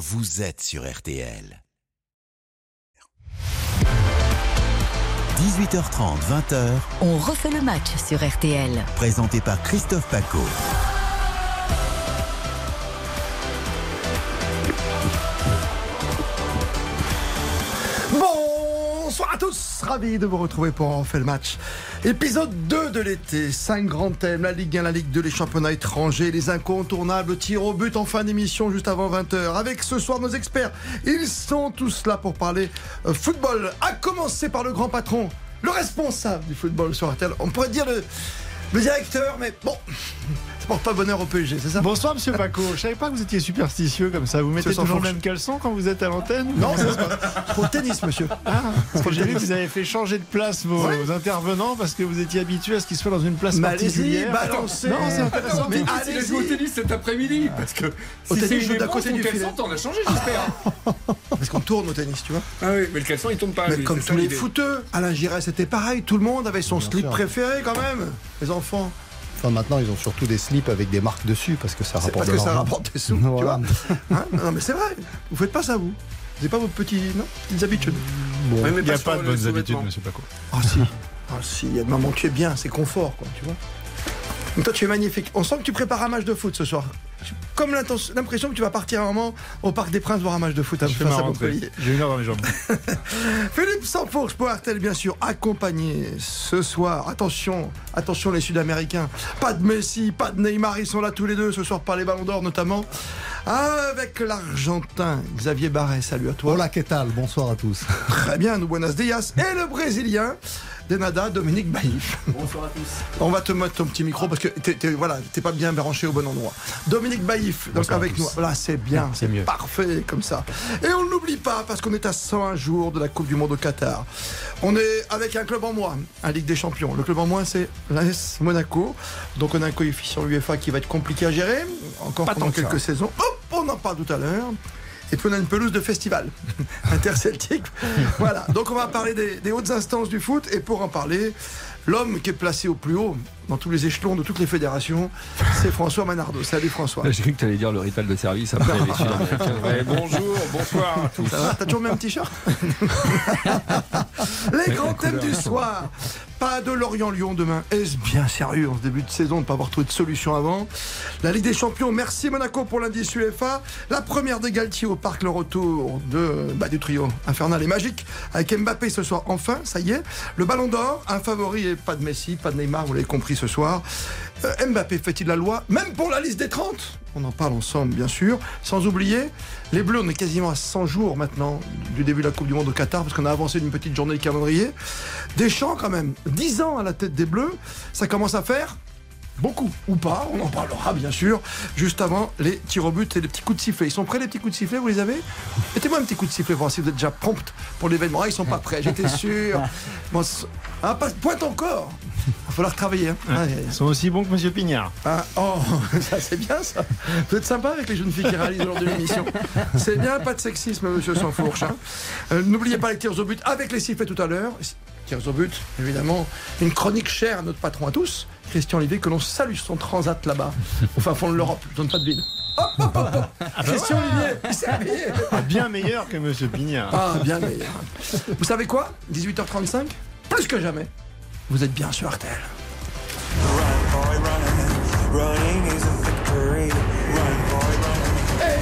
vous êtes sur RTL. 18h30, 20h, On refait le match sur RTL. présenté par Christophe Paco. Ravi de vous retrouver pour On fait le match. Épisode 2 de l'été, 5 grands thèmes, la Ligue 1, la Ligue 2, les championnats étrangers, les incontournables, tirs au but en fin d'émission juste avant 20h. Avec ce soir nos experts, ils sont tous là pour parler euh, football, à commencer par le grand patron, le responsable du football sur RTL. On pourrait dire le, directeur, mais bon, porte pas bonheur au PSG, c'est ça? Bonsoir Monsieur Paco, je savais pas que vous étiez superstitieux comme ça. Vous mettez toujours le même caleçon quand vous êtes à l'antenne Non, c'est pas. Le tennis, monsieur. Ah, parce que j'ai vu que vous avez fait changer de place vos, Ouais. vos intervenants parce que vous étiez habitué à ce qu'ils soient dans une place Mais allez-y, particulière. balancez. Non, c'est intéressant. Mais allez allez-y. jouer au tennis cet après-midi parce que Au si tennis, c'est je joue une d'à ébranche, côté du caleçon, t'en as changé j'espère. Parce qu'on tourne au tennis, tu vois. ah oui, mais le caleçon il tombe pas. Mais comme tous les footeux, Alain Giresse c'était pareil, tout le monde avait son slip préféré quand même, les enfants. Enfin, maintenant, ils ont surtout des slips avec des marques dessus parce que ça C'est rapporte parce de que ça l'argent. rapporte des sous, Voilà. tu vois. Hein non, mais c'est vrai, vous faites pas ça vous. Vous n'avez pas vos petits, non, petites habitudes. Bon. Il n'y a pas de bonnes habitudes, Monsieur Paco. Ah si, ah si, il y a de moments où tu es bien, c'est confort quoi, tu vois. Donc toi tu es magnifique. On sent que tu prépares un match de foot ce soir. J'ai Comme l'intention- l'impression que tu vas partir un moment au Parc des Princes voir un match de foot à face ma à. Montpellier. J'ai une heure dans les jambes. Philippe Sansfourche pour RTL, bien sûr, accompagné ce soir. Attention, attention les Sud-Américains. Pas de Messi, pas de Neymar, ils sont là tous les deux ce soir par les Ballons d'Or notamment. Avec l'Argentin Xavier Barret, salut à toi. Hola, que tal? Bonsoir à tous. Très bien, nous buenos dias. Et le Brésilien Denada Dominique Baïf. Bonsoir à tous. On va te mettre ton petit micro parce que t'es, t'es- voilà, t'es pas bien branché au bon endroit. Dominique Baïf, donc avec nous. Là, c'est bien, c'est mieux. parfait comme ça. Et on ne l'oublie pas parce qu'on est à 101 jours de la Coupe du Monde au Qatar. On est avec un club en moins, un Ligue des Champions. Le club en moins, c'est l'AS Monaco. Donc on a un coefficient UEFA qui va être compliqué à gérer, encore Pas pendant ça. quelques saisons. Hop, on en parle tout à l'heure. Et puis on a une pelouse de festival interceltique. voilà, donc on va parler des, des hautes instances du foot. Et pour en parler, l'homme qui est placé au plus haut dans tous les échelons de toutes les fédérations, c'est François Manardo. Salut François. J'ai cru que tu allais dire le rituel de service après les. Ouais, bonjour, bonsoir à tous. T'as toujours le même t-shirt? Les grands thèmes du soir. Pas de Lorient-Lyon demain. Est-ce bien sérieux en ce début de saison de ne pas avoir trouvé de solution avant? La Ligue des Champions, merci Monaco pour l'indice UEFA. La première des Galtier au parc, le retour de, bah, du trio infernal et magique avec Mbappé ce soir. Enfin, ça y est. Le ballon d'or, un favori et pas de Messi, pas de Neymar, vous l'avez compris ce soir. Euh, Mbappé fait-il la loi Même pour la liste des 30 On en parle ensemble, bien sûr. Sans oublier, les Bleus, on est quasiment à 100 jours maintenant du début de la Coupe du Monde au Qatar, parce qu'on a avancé d'une petite journée de calendrier. Deschamps, quand même, 10 ans à la tête des Bleus, ça commence à faire beaucoup, ou pas, on en parlera bien sûr, juste avant les tirs au but et les petits coups de sifflet. Ils sont prêts les petits coups de sifflet, vous les avez? Mettez-moi un petit coup de sifflet voir si vous êtes déjà prompt pour l'événement. Ah, ils sont pas prêts, j'étais sûr. Bon, ah, pas, pointe encore va falloir travailler. hein. Ah, Ils sont aussi bons que Monsieur Pignard. ah, oh, ça c'est bien ça. Vous êtes sympa avec les jeunes filles qui réalisent lors de l'émission. C'est bien, pas de sexisme, monsieur Sansfourche. hein. Euh, N'oubliez pas les tirs au but avec les sifflets tout à l'heure. Tirs au but, évidemment. Une chronique chère à notre patron à tous, Christian Olivier, que l'on salue son transat là-bas, au fin fond de l'Europe, je donne pas de ville. Hop, hop, hop, hop. Christian Olivier, il s'est habillé. Ah, Bien meilleur que Monsieur Pignard. Ah, bien meilleur. Vous savez quoi? 18h35 Plus que jamais. Vous êtes bien sur RTL. Et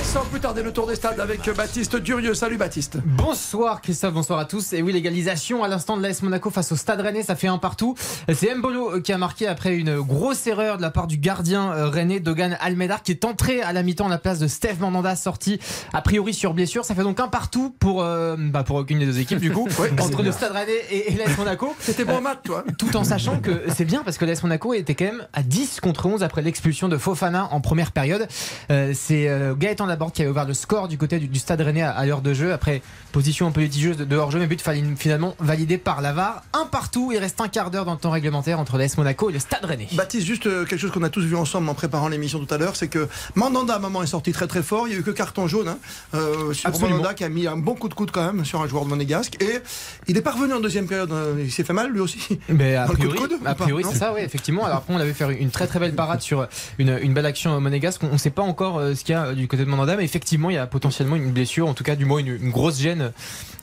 sans plus tarder, le tour des stades avec Baptiste Durieux. Salut Baptiste. Bonsoir Christophe, bonsoir à tous. Et oui, l'égalisation à l'instant de l'AS Monaco face au Stade Rennais, ça fait un partout. C'est Mbolo qui a marqué après une grosse erreur de la part du gardien euh, rennais Dogan Almedar qui est entré à la mi-temps à la place de Steve Mandanda sorti a priori sur blessure. Ça fait donc un partout pour euh, bah, pour aucune des deux équipes du coup Ouais, entre le Stade Rennais et, et l'AS Monaco. C'était bon maths, toi Tout en sachant que c'est bien parce que l'AS Monaco était quand même à 10 contre 11 après l'expulsion de Fofana en première période. Euh, c'est euh, Gaëtan Laborde qui a ouvert le score du côté du, du Stade Rennais à, à l'heure de jeu après position un peu litigieuse de, de hors-jeu mais but finalement validé par l'avare. Un partout, il reste un quart d'heure dans le temps réglementaire entre l'AS Monaco et le Stade Rennais. Baptiste, juste euh, quelque chose qu'on a tous vu ensemble en préparant l'émission tout à l'heure, c'est que Mandanda, à un moment, est sorti très très fort. Il n'y a eu que carton jaune hein, euh, sur Absolument. Mandanda qui a mis un bon coup de coude quand même sur un joueur de Monégasque. Et il est parvenu en deuxième période. euh, Il s'est fait mal lui aussi. Mais a priori, priori c'est ça, oui, effectivement. Alors après, on avait fait une très très belle parade sur une, une belle action monégasque. On ne sait pas encore euh, ce qu'il y a du côté de Mandanda. Effectivement, il y a potentiellement une blessure, en tout cas, du moins une grosse gêne.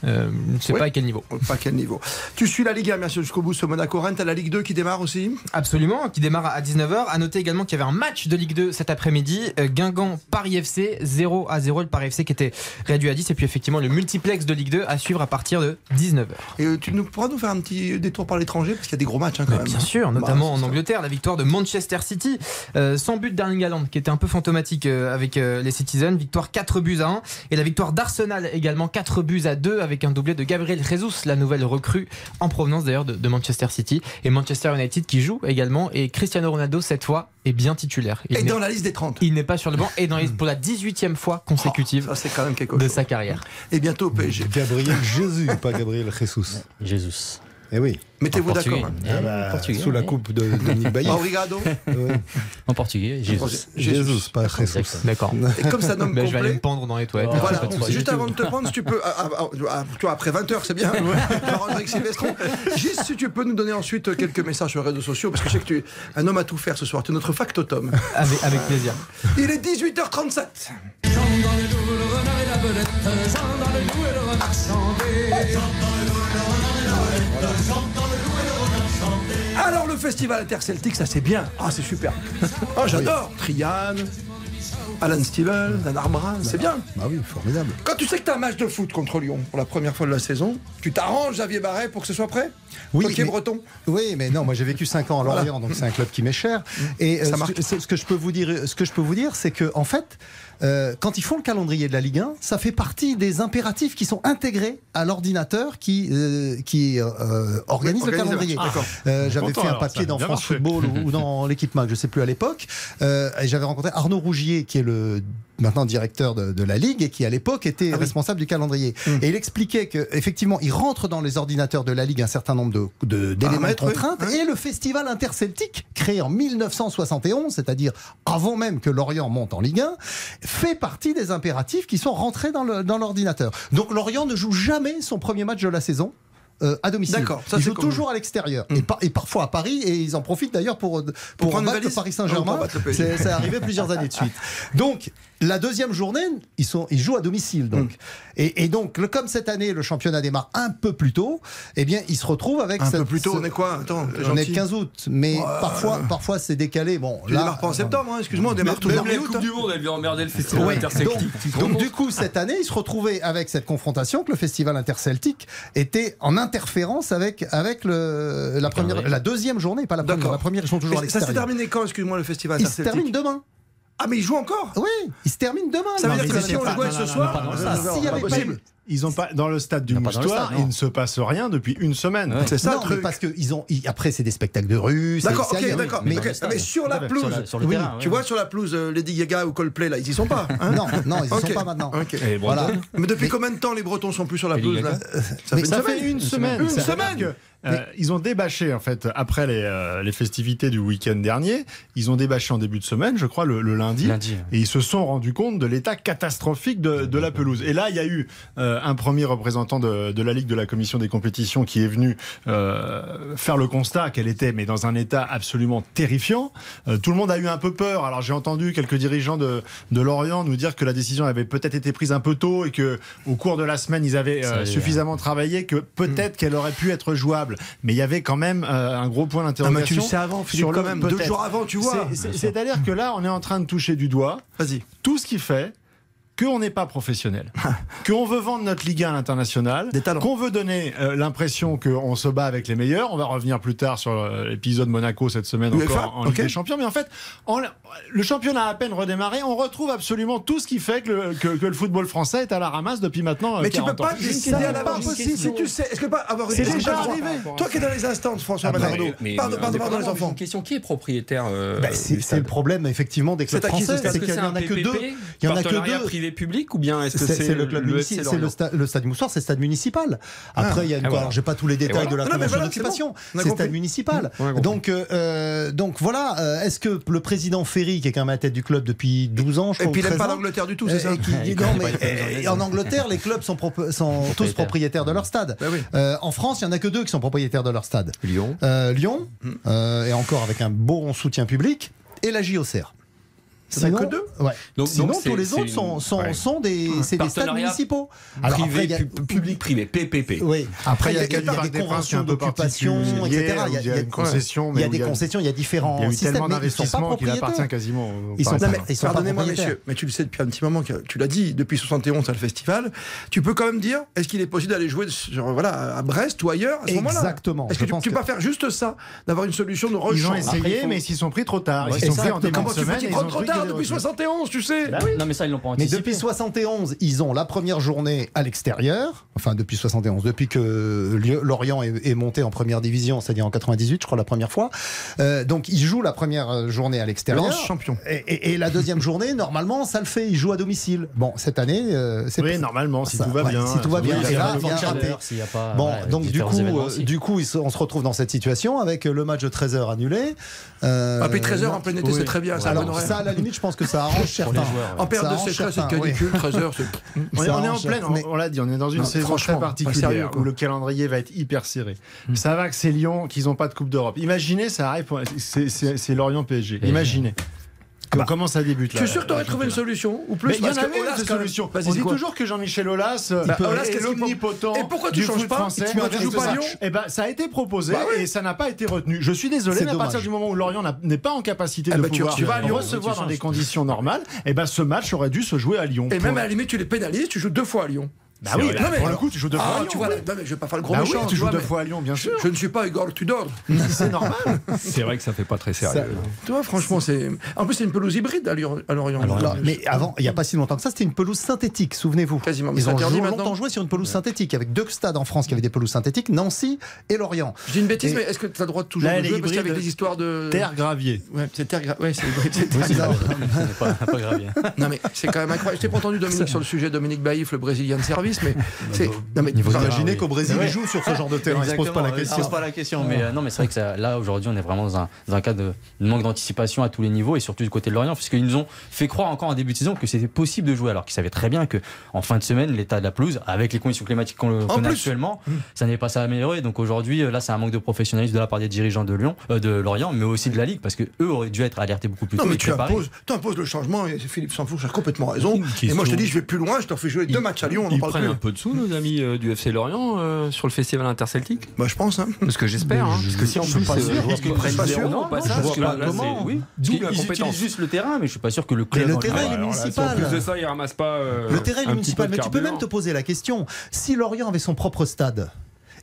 Euh, je ne sais Oui. pas à quel niveau. Pas quel niveau. Tu suis la Ligue 1, bien sûr, jusqu'au bout, ce Monaco Rennes. T'as la Ligue 2 qui démarre aussi. Absolument, qui démarre à 19h. À noter également qu'il y avait un match de Ligue 2 cet après-midi. Euh, Guingamp Paris FC 0 à 0. Le Paris FC qui était réduit à 10. Et puis effectivement le multiplex de Ligue 2 à suivre à partir de 19h. Et euh, tu nous pourras nous faire un petit détour par l'étranger parce qu'il y a des gros matchs hein, quand même. Bien sûr, notamment Bah, en. Angleterre, la victoire de Manchester City, euh, sans but d'Erling Haaland, qui était un peu fantomatique euh, avec les Citizens. Victoire 4 buts à 1. Et la victoire d'Arsenal également 4 buts à 2 avec un doublé de Gabriel Jesus, la nouvelle recrue en provenance d'ailleurs de, de Manchester City. Et Manchester United qui joue également. Et Cristiano Ronaldo, cette fois, est bien titulaire. Il Et dans la liste des 30. il n'est pas sur le banc et dans les- pour la 18e fois consécutive Ça, c'est quand même quelque de chose. sa carrière. Et bientôt au PSG. Gabriel Jésus, pas Gabriel Jesus. Jesus. Eh oui, Mettez-vous d'accord. hein. Eh, bah, portugais, sous la coupe de Dominique Bailly. Obrigado. Ouais. En portugais, Jesus. Jesus, pas Jesus. D'accord. Et comme ça nomme Ben, je vais aller me pendre dans les toilettes. Oh, Voilà, juste avant de te prendre, si tu peux, ah, ah, ah, tu vois, après 20h, c'est bien. Juste si tu peux nous donner ensuite quelques messages sur les réseaux sociaux, parce que je sais que tu es un homme à tout faire ce soir. Tu es notre factotum. Avec, avec plaisir. Il est 18h37. Alors le festival interceltique, ça c'est bien. Ah c'est super. Oh j'adore. Trian, Alan Stivell, Dan Arbran, c'est bien. Ah oui, formidable. Quand tu sais que tu as un match de foot contre Lyon pour la première fois de la saison, tu t'arranges Xavier Barret pour que ce soit prêt Oui, Toi qui es mais- breton. Oui, mais non, moi j'ai vécu 5 ans à Lorient, donc c'est un club qui m'est cher. Et euh, Ça ce, marque. que, ce- ce que je peux vous dire, ce que je peux vous dire, c'est que en fait, euh, quand ils font le calendrier de la Ligue 1, ça fait partie des impératifs qui sont intégrés à l'ordinateur qui euh, qui euh, organise le Organise le calendrier. Euh, J'avais fait un papier a dans France marché. Football ou, ou dans l'équipe Mag, je sais plus à l'époque, euh, et j'avais rencontré Arnaud Rougier, qui est le maintenant directeur de, de la Ligue et qui à l'époque était Ah oui. responsable du calendrier. Hum. Et il expliquait que effectivement, il rentre dans les ordinateurs de la Ligue un certain nombre de de- d'éléments de, oui. contraintes Hein. et le festival interceltique créé en 1971, c'est-à-dire avant même que Lorient monte en Ligue 1, fait partie des impératifs qui sont rentrés dans l'ordinateur. Donc Lorient ne joue jamais son premier match de la saison. Euh, à domicile. D'accord, ça, ils jouent toujours à l'extérieur Hum. et, par- et parfois à Paris et ils en profitent d'ailleurs pour pour, prendre une battre Paris Non, Saint-Germain. pour PSG. C'est c'est arrivé plusieurs années de suite. Donc la deuxième journée, ils sont ils jouent à domicile donc Hum. et, et donc le- comme cette année le championnat démarre un peu plus tôt, eh bien ils se retrouvent avec Un cette- peu plus tôt, ce- on est quoi? Attends, on est gentil. le 15 août, mais parfois, parfois c'est décalé. Bon, Tu démarres pas en septembre, hein, excuse-moi, on démarre Même la mi-août. Coupe hein. du Monde, elle vient emmerder le festival Ouais, interceltique. donc, donc, du coup, cette année, ils se retrouvaient avec cette confrontation que le festival interceltique était en interférence avec, avec le, la, première, calendrier. la deuxième journée, pas la première. La première, ils sont toujours à Ça s'est terminé quand, excuse-moi, le festival Il se termine demain. Ah, mais ils jouent encore? Oui, il se termine demain. Ça veut Non, dire que si on pas- jouait ce soir, S'il y pas avait pas eu- Ils ont pas dans le stade du Moustoir, stade, il ne se passe rien depuis une semaine. Ouais. C'est ça non, le truc. mais parce que ils ont, ils- après c'est des spectacles de rue. c'est- D'accord, ok, d'accord. Mais, Mais, ok, mais sur la Sur pelouse, la- sur le Oui, terrain, tu ouais. vois, sur la pelouse, euh, Lady Gaga ou Coldplay, là, ils y sont pas. hein non, non, ils Ok. sont pas maintenant. Ok. Et bon, Voilà? Mais depuis combien de temps les Bretons sont plus sur la pelouse là? Ça fait une semaine. une semaine. Euh, ils ont débâché en fait après les, euh, les festivités du week-end dernier. Ils ont débâché en début de semaine, je crois, le, le lundi. Lundi. Et ils se sont rendus compte de l'état catastrophique de, de la pelouse. Et là, il y a eu euh, un premier représentant de, de la Ligue de la Commission des compétitions qui est venu euh, faire le constat qu'elle était mais dans un état absolument terrifiant. Euh, tout le monde a eu un peu peur. Alors j'ai entendu quelques dirigeants de, de Lorient nous dire que la décision avait peut-être été prise un peu tôt et que au cours de la semaine ils avaient euh, suffisamment travaillé que peut-être Hmm. qu'elle aurait pu être jouable. Mais il y avait quand même euh, un gros point Ah, tu d'interrogation. le sais avant, Philippe, sur quand le même. Deux jours avant, tu vois. C'est- c'est- C'est-à-dire que là, on est en train de toucher du doigt Vas-y. tout ce qui fait qu'on n'est pas professionnel, qu'on veut vendre notre Ligue 1 à l'international, qu'on veut donner euh, l'impression qu'on se bat avec les meilleurs. On va revenir plus tard sur euh, l'épisode Monaco cette semaine UEFA, encore en. Ligue des Champions. Mais en fait, en- le championnat a à peine redémarré. On retrouve absolument tout ce qui fait que le, que- que le football français est à la ramasse depuis maintenant. euh, Mais tu peux 40 pas décider à l'avance. possible. Si tu sais, est-ce que pas avoir une C'est déjà arrivé. Toi qui es dans les instances, François Mais, pardon, pardon, pardon, les enfants. Une question qui est propriétaire euh, Ben, c'est le problème effectivement des clubs français, c'est qu'il que y c'est en un a que deux. Il y en a que partenariat privé-public ou bien est-ce que C'est le club municipal, c'est le, Lorient sta- le stade Moussoir, c'est le stade municipal. Après, il y a une Ah, voilà. alors j'ai pas tous les détails voilà. de la Non, non, mais convention voilà, d'occupation. C'est le stade municipal. Donc, euh, euh, donc voilà. euh, Est-ce que le président Ferry, qui est quand même à la tête du club depuis 12 ans, je Et puis il n'aime 13 pas l'Angleterre du tout, c'est ça et qui dit non, mais en Angleterre, les clubs sont, sont tous propriétaires de leur stade. Bah oui. Euh, en France, il y en a que deux qui sont propriétaires de leur stade. Lyon. Euh, Lyon, euh, et encore avec un bon soutien public, et la JOCR. Il y en a Sinon, que deux ouais. Donc- Sinon, donc tous les autres sont, sont, ouais. sont des, c'est des stades municipaux. Alors privé, après, il y a- pu- public, privé, PPP. Oui. Après, il y a, il y a il y a Parc des des conventions d'occupation, etc. Il y a une concession, il y a des concessions, il y a différents Il y a eu systèmes, tellement d'investissements qu'il appartient quasiment. Ils sont ils Pardonnez-moi, messieurs, mais tu le sais depuis un petit moment, que tu l'as dit, depuis 71, à le festival. Tu peux quand même dire, est-ce qu'il est possible d'aller jouer genre, voilà, à Brest ou ailleurs à ce moment-là Exactement. Est-ce que tu, peux pas faire juste ça, d'avoir une solution de Ils ont rechange essayé, mais ils s'y sont pris trop tard. Ils sont pris en début de semaine. Trop tard des depuis recrues. 71, tu sais Bah Non, mais ça, ils l'ont pas Mais anticipé. depuis 71, ils ont la première journée à l'extérieur. Enfin, depuis 71, depuis que Lorient est, est monté en première division, c'est-à-dire en 98, je crois, la première fois. Euh, donc, ils jouent la première euh, journée à l'extérieur. Champion. Et, et- et la deuxième journée, normalement, ça le fait. Ils jouent à domicile. Bon, cette année, euh, c'est Oui, normalement, si ça, tout va ouais, bien. Si tout va ça bien. bien. là, Bon, donc du coup, euh, du coup, on se retrouve dans cette situation avec le match de 13h annulé. Euh, Ah, puis 13h en plein été, c'est très bien, c'est Alors ça, à la limite, je pense que ça arrange certains. joueurs, En période de sécheresse et canicule, 13h, c'est. On est, Ça on est en pleine, on- l'a dit, on est dans une Non, saison très particulière sérieux, où le calendrier va être hyper serré. Ça va que c'est Lyon qu'ils n'ont pas de Coupe d'Europe. Imaginez, ça arrive, c'est Lorient PSG. Imaginez. Que- comment ça débute là Tu es sûr que tu aurais trouvé une solution Ou plus Mais il y en avait solutions. Vas-y, On dit toujours que Jean-Michel Aulas, euh, Bah, est l'omnipotent Et pourquoi tu changes pas français. Tu joues pas à Lyon Eh ben, ça a été proposé Bah et ça n'a pas été retenu. Je suis désolé, mais à partir du moment où Lorient n'est pas en capacité Eh de pouvoir recevoir dans des conditions normales, eh ben, ce match aurait dû se jouer à Lyon. Et même à la limite, tu les pénalises, tu joues deux fois à Lyon. Bah oui, Non, mais pour le coup, tu joues deux fois Ah, à Lyon. tu vois, là, non, mais je vais pas faire le gros Bah oui, méchant. tu joues vois, deux fois à Lyon, bien sûr. Je ne suis pas Igor Tudor. C'est normal. C'est vrai que ça fait pas très sérieux. Tu vois, franchement, c'est. En plus, c'est une pelouse hybride à Lyon- à Lorient. Alors, mais avant, il n'y a pas si longtemps que ça, c'était une pelouse synthétique, souvenez-vous. Quasiment, mais Ils ont interdit joué- maintenant. longtemps joué sur une pelouse synthétique, avec deux stades en France qui avaient des pelouses synthétiques, Nancy et Lorient. Je dis une bêtise, Et- mais est-ce que tu as le droit de toujours Là, de jouer Parce qu'avec hybride. des histoires de. Terre gravier. Ouais, c'est terre. gra- Ouais, c'est pas, bien. Non mais c'est quand même incroyable. Je t'ai pas entendu Dominique sur le sujet Dominique Baïf, le Brésilien de service, mais. Non mais terrain, Imaginez oui. qu'au Brésil, Ouais. ils jouent sur ce genre de terrain, ils se posent pas la Exactement, question. ils se posent pas la question. Mais euh, non, mais c'est vrai que ça- là aujourd'hui, on est vraiment dans un, dans un cas de, de manque d'anticipation à tous les niveaux et surtout du côté de Lorient, puisqu'ils nous ont fait croire encore en début de saison que c'était possible de jouer, alors qu'ils savaient très bien que en fin de semaine, l'état de la pelouse, avec les conditions climatiques qu'on plus. actuellement, ça n'est pas ça amélioré. Donc aujourd'hui, euh, là, c'est un manque de professionnalisme de la part des dirigeants de Lyon, euh, de Lorient, mais aussi de la Ligue, parce que eux auraient dû être alertés beaucoup plus Non tôt. mais et tu imposes, tu imposes le changement et Philippe Sansfourche a complètement raison. Et moi je te dis je vais plus loin, je te fais jouer deux matchs à Lyon, on en Ils parle prennent un peu de sous, nos amis euh, du FC Lorient, euh, sur le festival interceltique? Bah je pense hein. Parce que j'espère. hein, parce que si en plus, pas euh, sûr, parce qu'ils prennent pas sûr, non, passage, je parce que pas là, comment. c'est- Oui, ils utilisent juste le terrain, mais je suis pas sûr que le Mais club. le en terrain, est municipal. En plus de ça, ils ramassent pas. Le terrain est municipal, mais tu peux même te poser la question. Si Lorient avait son propre stade,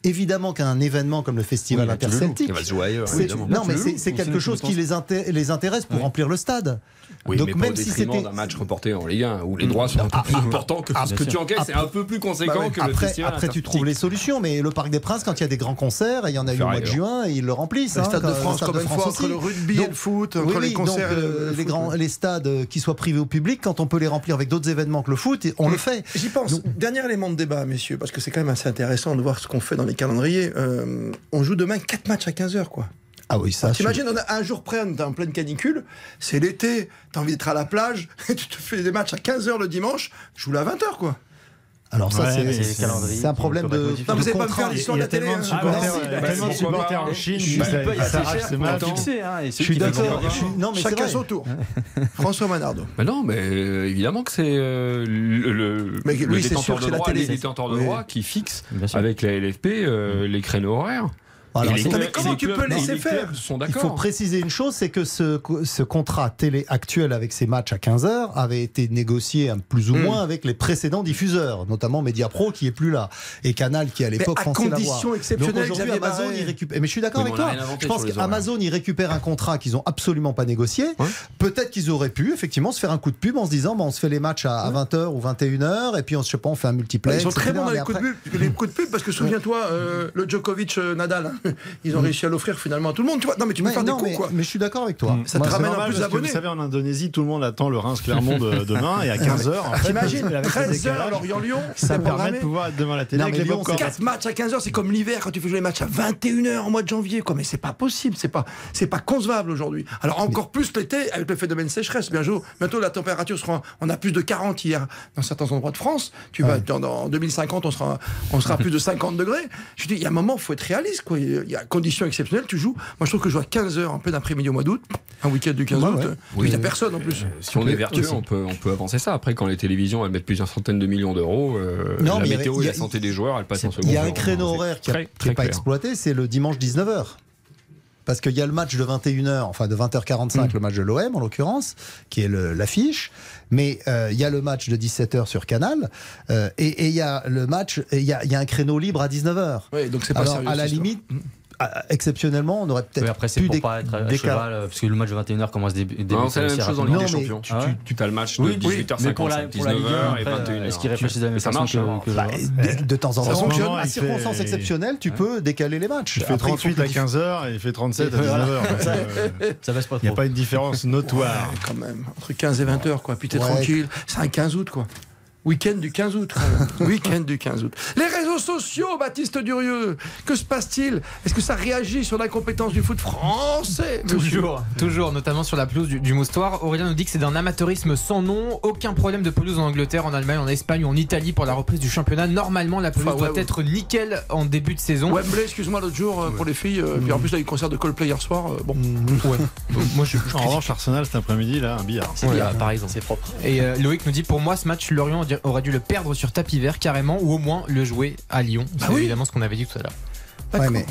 évidemment qu'un événement comme le Festival Oui, interceltique, Il va se jouer ailleurs, c'est- évidemment. non mais c'est quelque chose qui les, inté- les intéresse pour Oui. remplir le stade. Oui, Donc mais pas même au si c'était- d'un match reporté en Ligue 1 où les droits sont un peu plus importants que ah, ce que tu encaisses, c'est un peu plus conséquent Bah que le Après, festival. après tu trouves les solutions, mais le Parc des Princes, quand il y a des grands concerts, et il y en a eu au mois de juin, et ils le remplissent. Le hein, Stade de quand- France, entre aussi. le rugby et le foot, Oui, entre oui, les concerts donc, et le- euh, le les, foot, grands, les stades euh, qui soient privés au public, quand on peut les remplir avec d'autres événements que le foot, on le fait. J'y pense. Dernier élément de débat, messieurs, parce que c'est quand même assez intéressant de voir ce qu'on fait dans les calendriers. Euh, on joue demain 4 matchs à 15h, quoi. Ah oui, ça. T'imagines, on a un jour près, on est en pleine canicule, c'est l'été, t'as envie d'être à la plage, tu te fais des matchs à 15h le dimanche, joue à 20h, quoi. Alors ça, Ouais, c'est- mais c'est c'est- c'est un problème de, Non, vous de allez pas me faire l'histoire Il y de a la télé. tellement de hein. supporters, Ah, bah, si, il y a bah, tellement de pourquoi supporters pas. en Chine Je qui suis pas ça- assez s'arrachent cher ces matchs. hein, Je suis d'accord. Chacun son tour. François Manardo. Mais non, mais euh, évidemment que c'est euh, le, détenteur de droit, télé. les détenteurs de Oui. droit qui sûr. avec la LFP euh, les créneaux horaires. Alors, les c'est- Non, mais comment tu peux laisser faire Il faut préciser une chose, c'est que ce, ce contrat télé actuel avec ces matchs à 15h avait été négocié hein, plus ou Hmm. moins avec les précédents diffuseurs, notamment Mediapro qui est plus là et Canal qui à l'époque pensait l'avoir. condition Donc exceptionnelle, Xavier Amazon Barret. il récupère. Mais je suis d'accord avec toi. Je pense qu'Amazon il récupère un contrat qu'ils ont absolument pas négocié. Ouais. Peut-être qu'ils auraient pu effectivement se faire un coup de pub en se disant bah, on se fait les matchs à, 20h ou 21h et puis on, je sais pas on fait un multiplex. Ils sont très bons dans les coups, de pub, les coups de pub parce que souviens-toi, euh, le Djokovic euh, Nadal, hein, ils ont réussi à l'offrir finalement à tout le monde. Tu vois, non mais tu peux Mais faire non, des coups mais, quoi. mais je suis d'accord avec toi. Ça te Moi, ramène c'est- un normal plus d'abonnés. Vous savez, en Indonésie, tout le monde attend le Reims-Clermont de demain et à 15h. En fait, T'imagines avec le 13h décalage, Lorient-Lyon, Ça permet de pouvoir être devant la télé Non, avec mais les Lyon, popcorn. 4 matchs à 15h, c'est comme l'hiver quand tu fais jouer les matchs à 21h en mois de janvier. Quoi. Mais c'est pas possible, c'est pas, c'est pas concevable aujourd'hui. Alors encore plus l'été avec le phénomène sécheresse. Bientôt, bientôt la température sera, on a plus de 40 hier dans certains endroits de France. Tu vas dans, dans 2050, on sera, on sera à plus de 50 degrés. Je dis, il y a un moment, il faut être réaliste. Quoi. Il y a conditions exceptionnelles, tu joues. Moi, je trouve que jouer à 15h en plein après-midi au mois d'août, un week-end du 15 Ouais, août, ouais. euh, Oui. il n'y a personne en plus. Si on est vertueux, on peut, on peut avancer ça. Après, quand les télévisions elles mettent plusieurs centaines de millions d'euros, euh, la météo et la a- santé des joueurs, elle passe en second. Il y a un créneau horaire qui n'est pas exploité, c'est le dimanche 19h. Parce qu'il y a le match de 21h, enfin de 20h45, le match de l'OM en l'occurrence, qui est l'affiche. Mais euh, il y a le match de 17h sur Canal. euh, et et il y a le match, il y a, il y a un créneau libre à 19h. Oui, donc c'est pas Alors, sérieux. à la cette histoire. À- exceptionnellement, on aurait peut-être Oui, après, c'est pour pas être à décaler- cheval, euh, parce que le match de 21h commence début. début Non, c'est la même chose en Ligue des Champions. Ah Tu tu as le match de Oui, oui, 18h50, mais pour la, pour la Ligue 1, 19h et après, 21h. est-ce qu'ils réfléchissent de la même Ça marche, hein. Bah, de, temps en Ça temps, fonctionne. à circonstances exceptionnelles, tu peux décaler les matchs. Il fait Après, il faut 38 que à le diff- 15h et il fait 37 à Voilà. 19h. Donc, euh, Ça baisse pas Il n'y a pas une différence notoire. Quand même. Entre 15 et 20 heures, quoi. Puis t'es tranquille. C'est un 15 août, quoi. Week-end du 15 août. Week-end du 15 août. Les réseaux sociaux, Baptiste Durieux. Que se passe-t-il? Est-ce que ça réagit sur l'incompétence du foot français Toujours, toujours, notamment sur la pelouse du, du Moustoir. Aurélien nous dit que c'est d'un amateurisme sans nom. Aucun problème de pelouse en Angleterre, en Allemagne, en Espagne ou en Italie pour la reprise du championnat. Normalement, la pelouse Enfin, ouais, doit ouais. être nickel en début de saison. Wembley, excuse-moi, l'autre jour, euh, pour les filles. euh, Puis en plus, il y a eu le concert de Coldplay hier soir. euh, bon. Ouais. Moi, je, je En revanche, Arsenal cet après-midi, là, un billard. Ouais, par exemple. C'est propre. Et euh, Loïc nous dit pour moi ce match Lorient aurait dû le perdre sur tapis vert carrément ou au moins le jouer à Lyon. C'est oui. évidemment ce qu'on avait dit tout à l'heure. Ouais, mais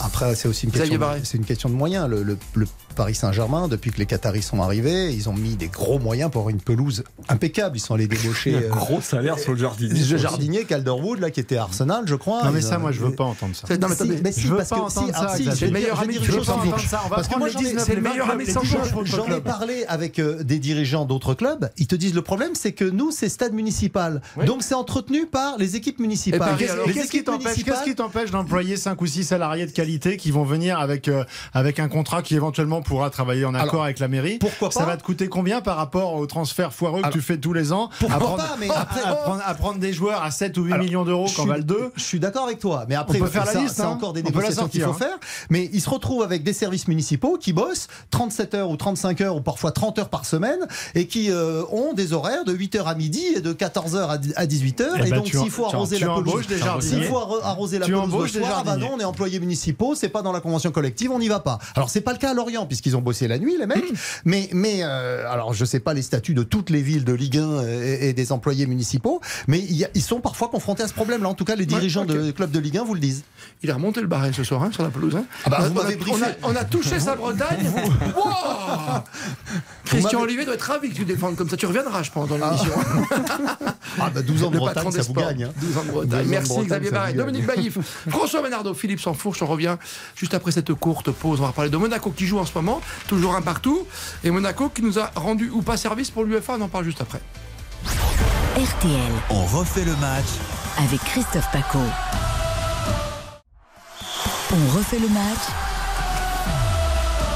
après, c'est aussi une question, de, c'est une question de moyens. Le, le- le Paris Saint-Germain, depuis que les Qataris sont arrivés, ils ont mis des gros moyens pour avoir une pelouse impeccable. Ils sont allés débaucher euh, Gros salaire sur le jardinier. le jardinier Calderwood, là, qui était à Arsenal, je crois. Non, mais ça, ont- moi, je veux pas entendre ça. C'est- Non, mais Si, attendez. mais si, Je veux parce pas que entendre si, ça, ah, si, je vais Le meilleur je ami entendre ça. On va Parce que moi, les j'en ai- 19 c'est le meilleur ami J'en ai parlé avec euh, des dirigeants d'autres clubs. Ils te disent le problème, c'est que nous, c'est stade municipal. Donc, c'est entretenu par les équipes municipales. T'empêche municipales- Qu'est-ce qui t'empêche d'employer 5 ou 6 salariés de qualité qui vont venir avec, euh, avec un contrat qui éventuellement pourra travailler en accord Alors, avec la mairie pourquoi Ça pas va te coûter combien par rapport au transfert foireux que tu fais tous les ans pourquoi à prendre, pas, mais après- à prendre- à prendre des joueurs à 7 ou 8 Alors, millions d'euros Je quand suis- Val 2 Je suis d'accord avec toi, mais après, On peut faire la ça, liste, c'est hein. encore des la négociations qu'il faut hein. faire. Mais ils se retrouvent avec des services municipaux qui bossent 37 heures ou 35 heures ou parfois 30 heures par semaine et qui euh, ont des horaires de 8 heures à midi et de 14 heures à 18 heures. Eh et ben, donc, s'il faut arroser la pelouse, s'il faut arro- arroser la pelouse ah bah non, on est employés municipaux, c'est pas dans la convention collective, on n'y va pas. Alors, c'est pas le cas à Lorient puisqu'ils ont bossé la nuit, les mecs. mais, mais euh, alors, je sais pas les statuts de toutes les villes de Ligue 1 et, et des employés municipaux, mais y a- ils sont parfois confrontés à ce problème-là. En tout cas, les dirigeants ok. de clubs de Ligue 1 vous le disent. Il a remonté le barré ce soir hein, sur la pelouse. hein. Ah bah, on, a, vous on a- on a- on a touché sa Bretagne. Wow Christian Olivier doit être ravi que tu défendes comme ça. Tu reviendras, je pense, dans l'émission. Ah bah 12 ans de Bretagne, ça vous gagne. hein. 12 ans de 12 ans Bretagne. Merci Bretagne, Xavier Barret. Dominique Baïf, François Ménardo, Philippe On revient juste après cette courte pause. On va parler de Monaco qui joue en ce moment, toujours un partout. Et Monaco qui nous a rendu ou pas service pour l'UFA. On en parle juste après. RTL On refait le match avec Christophe Paco. On refait le match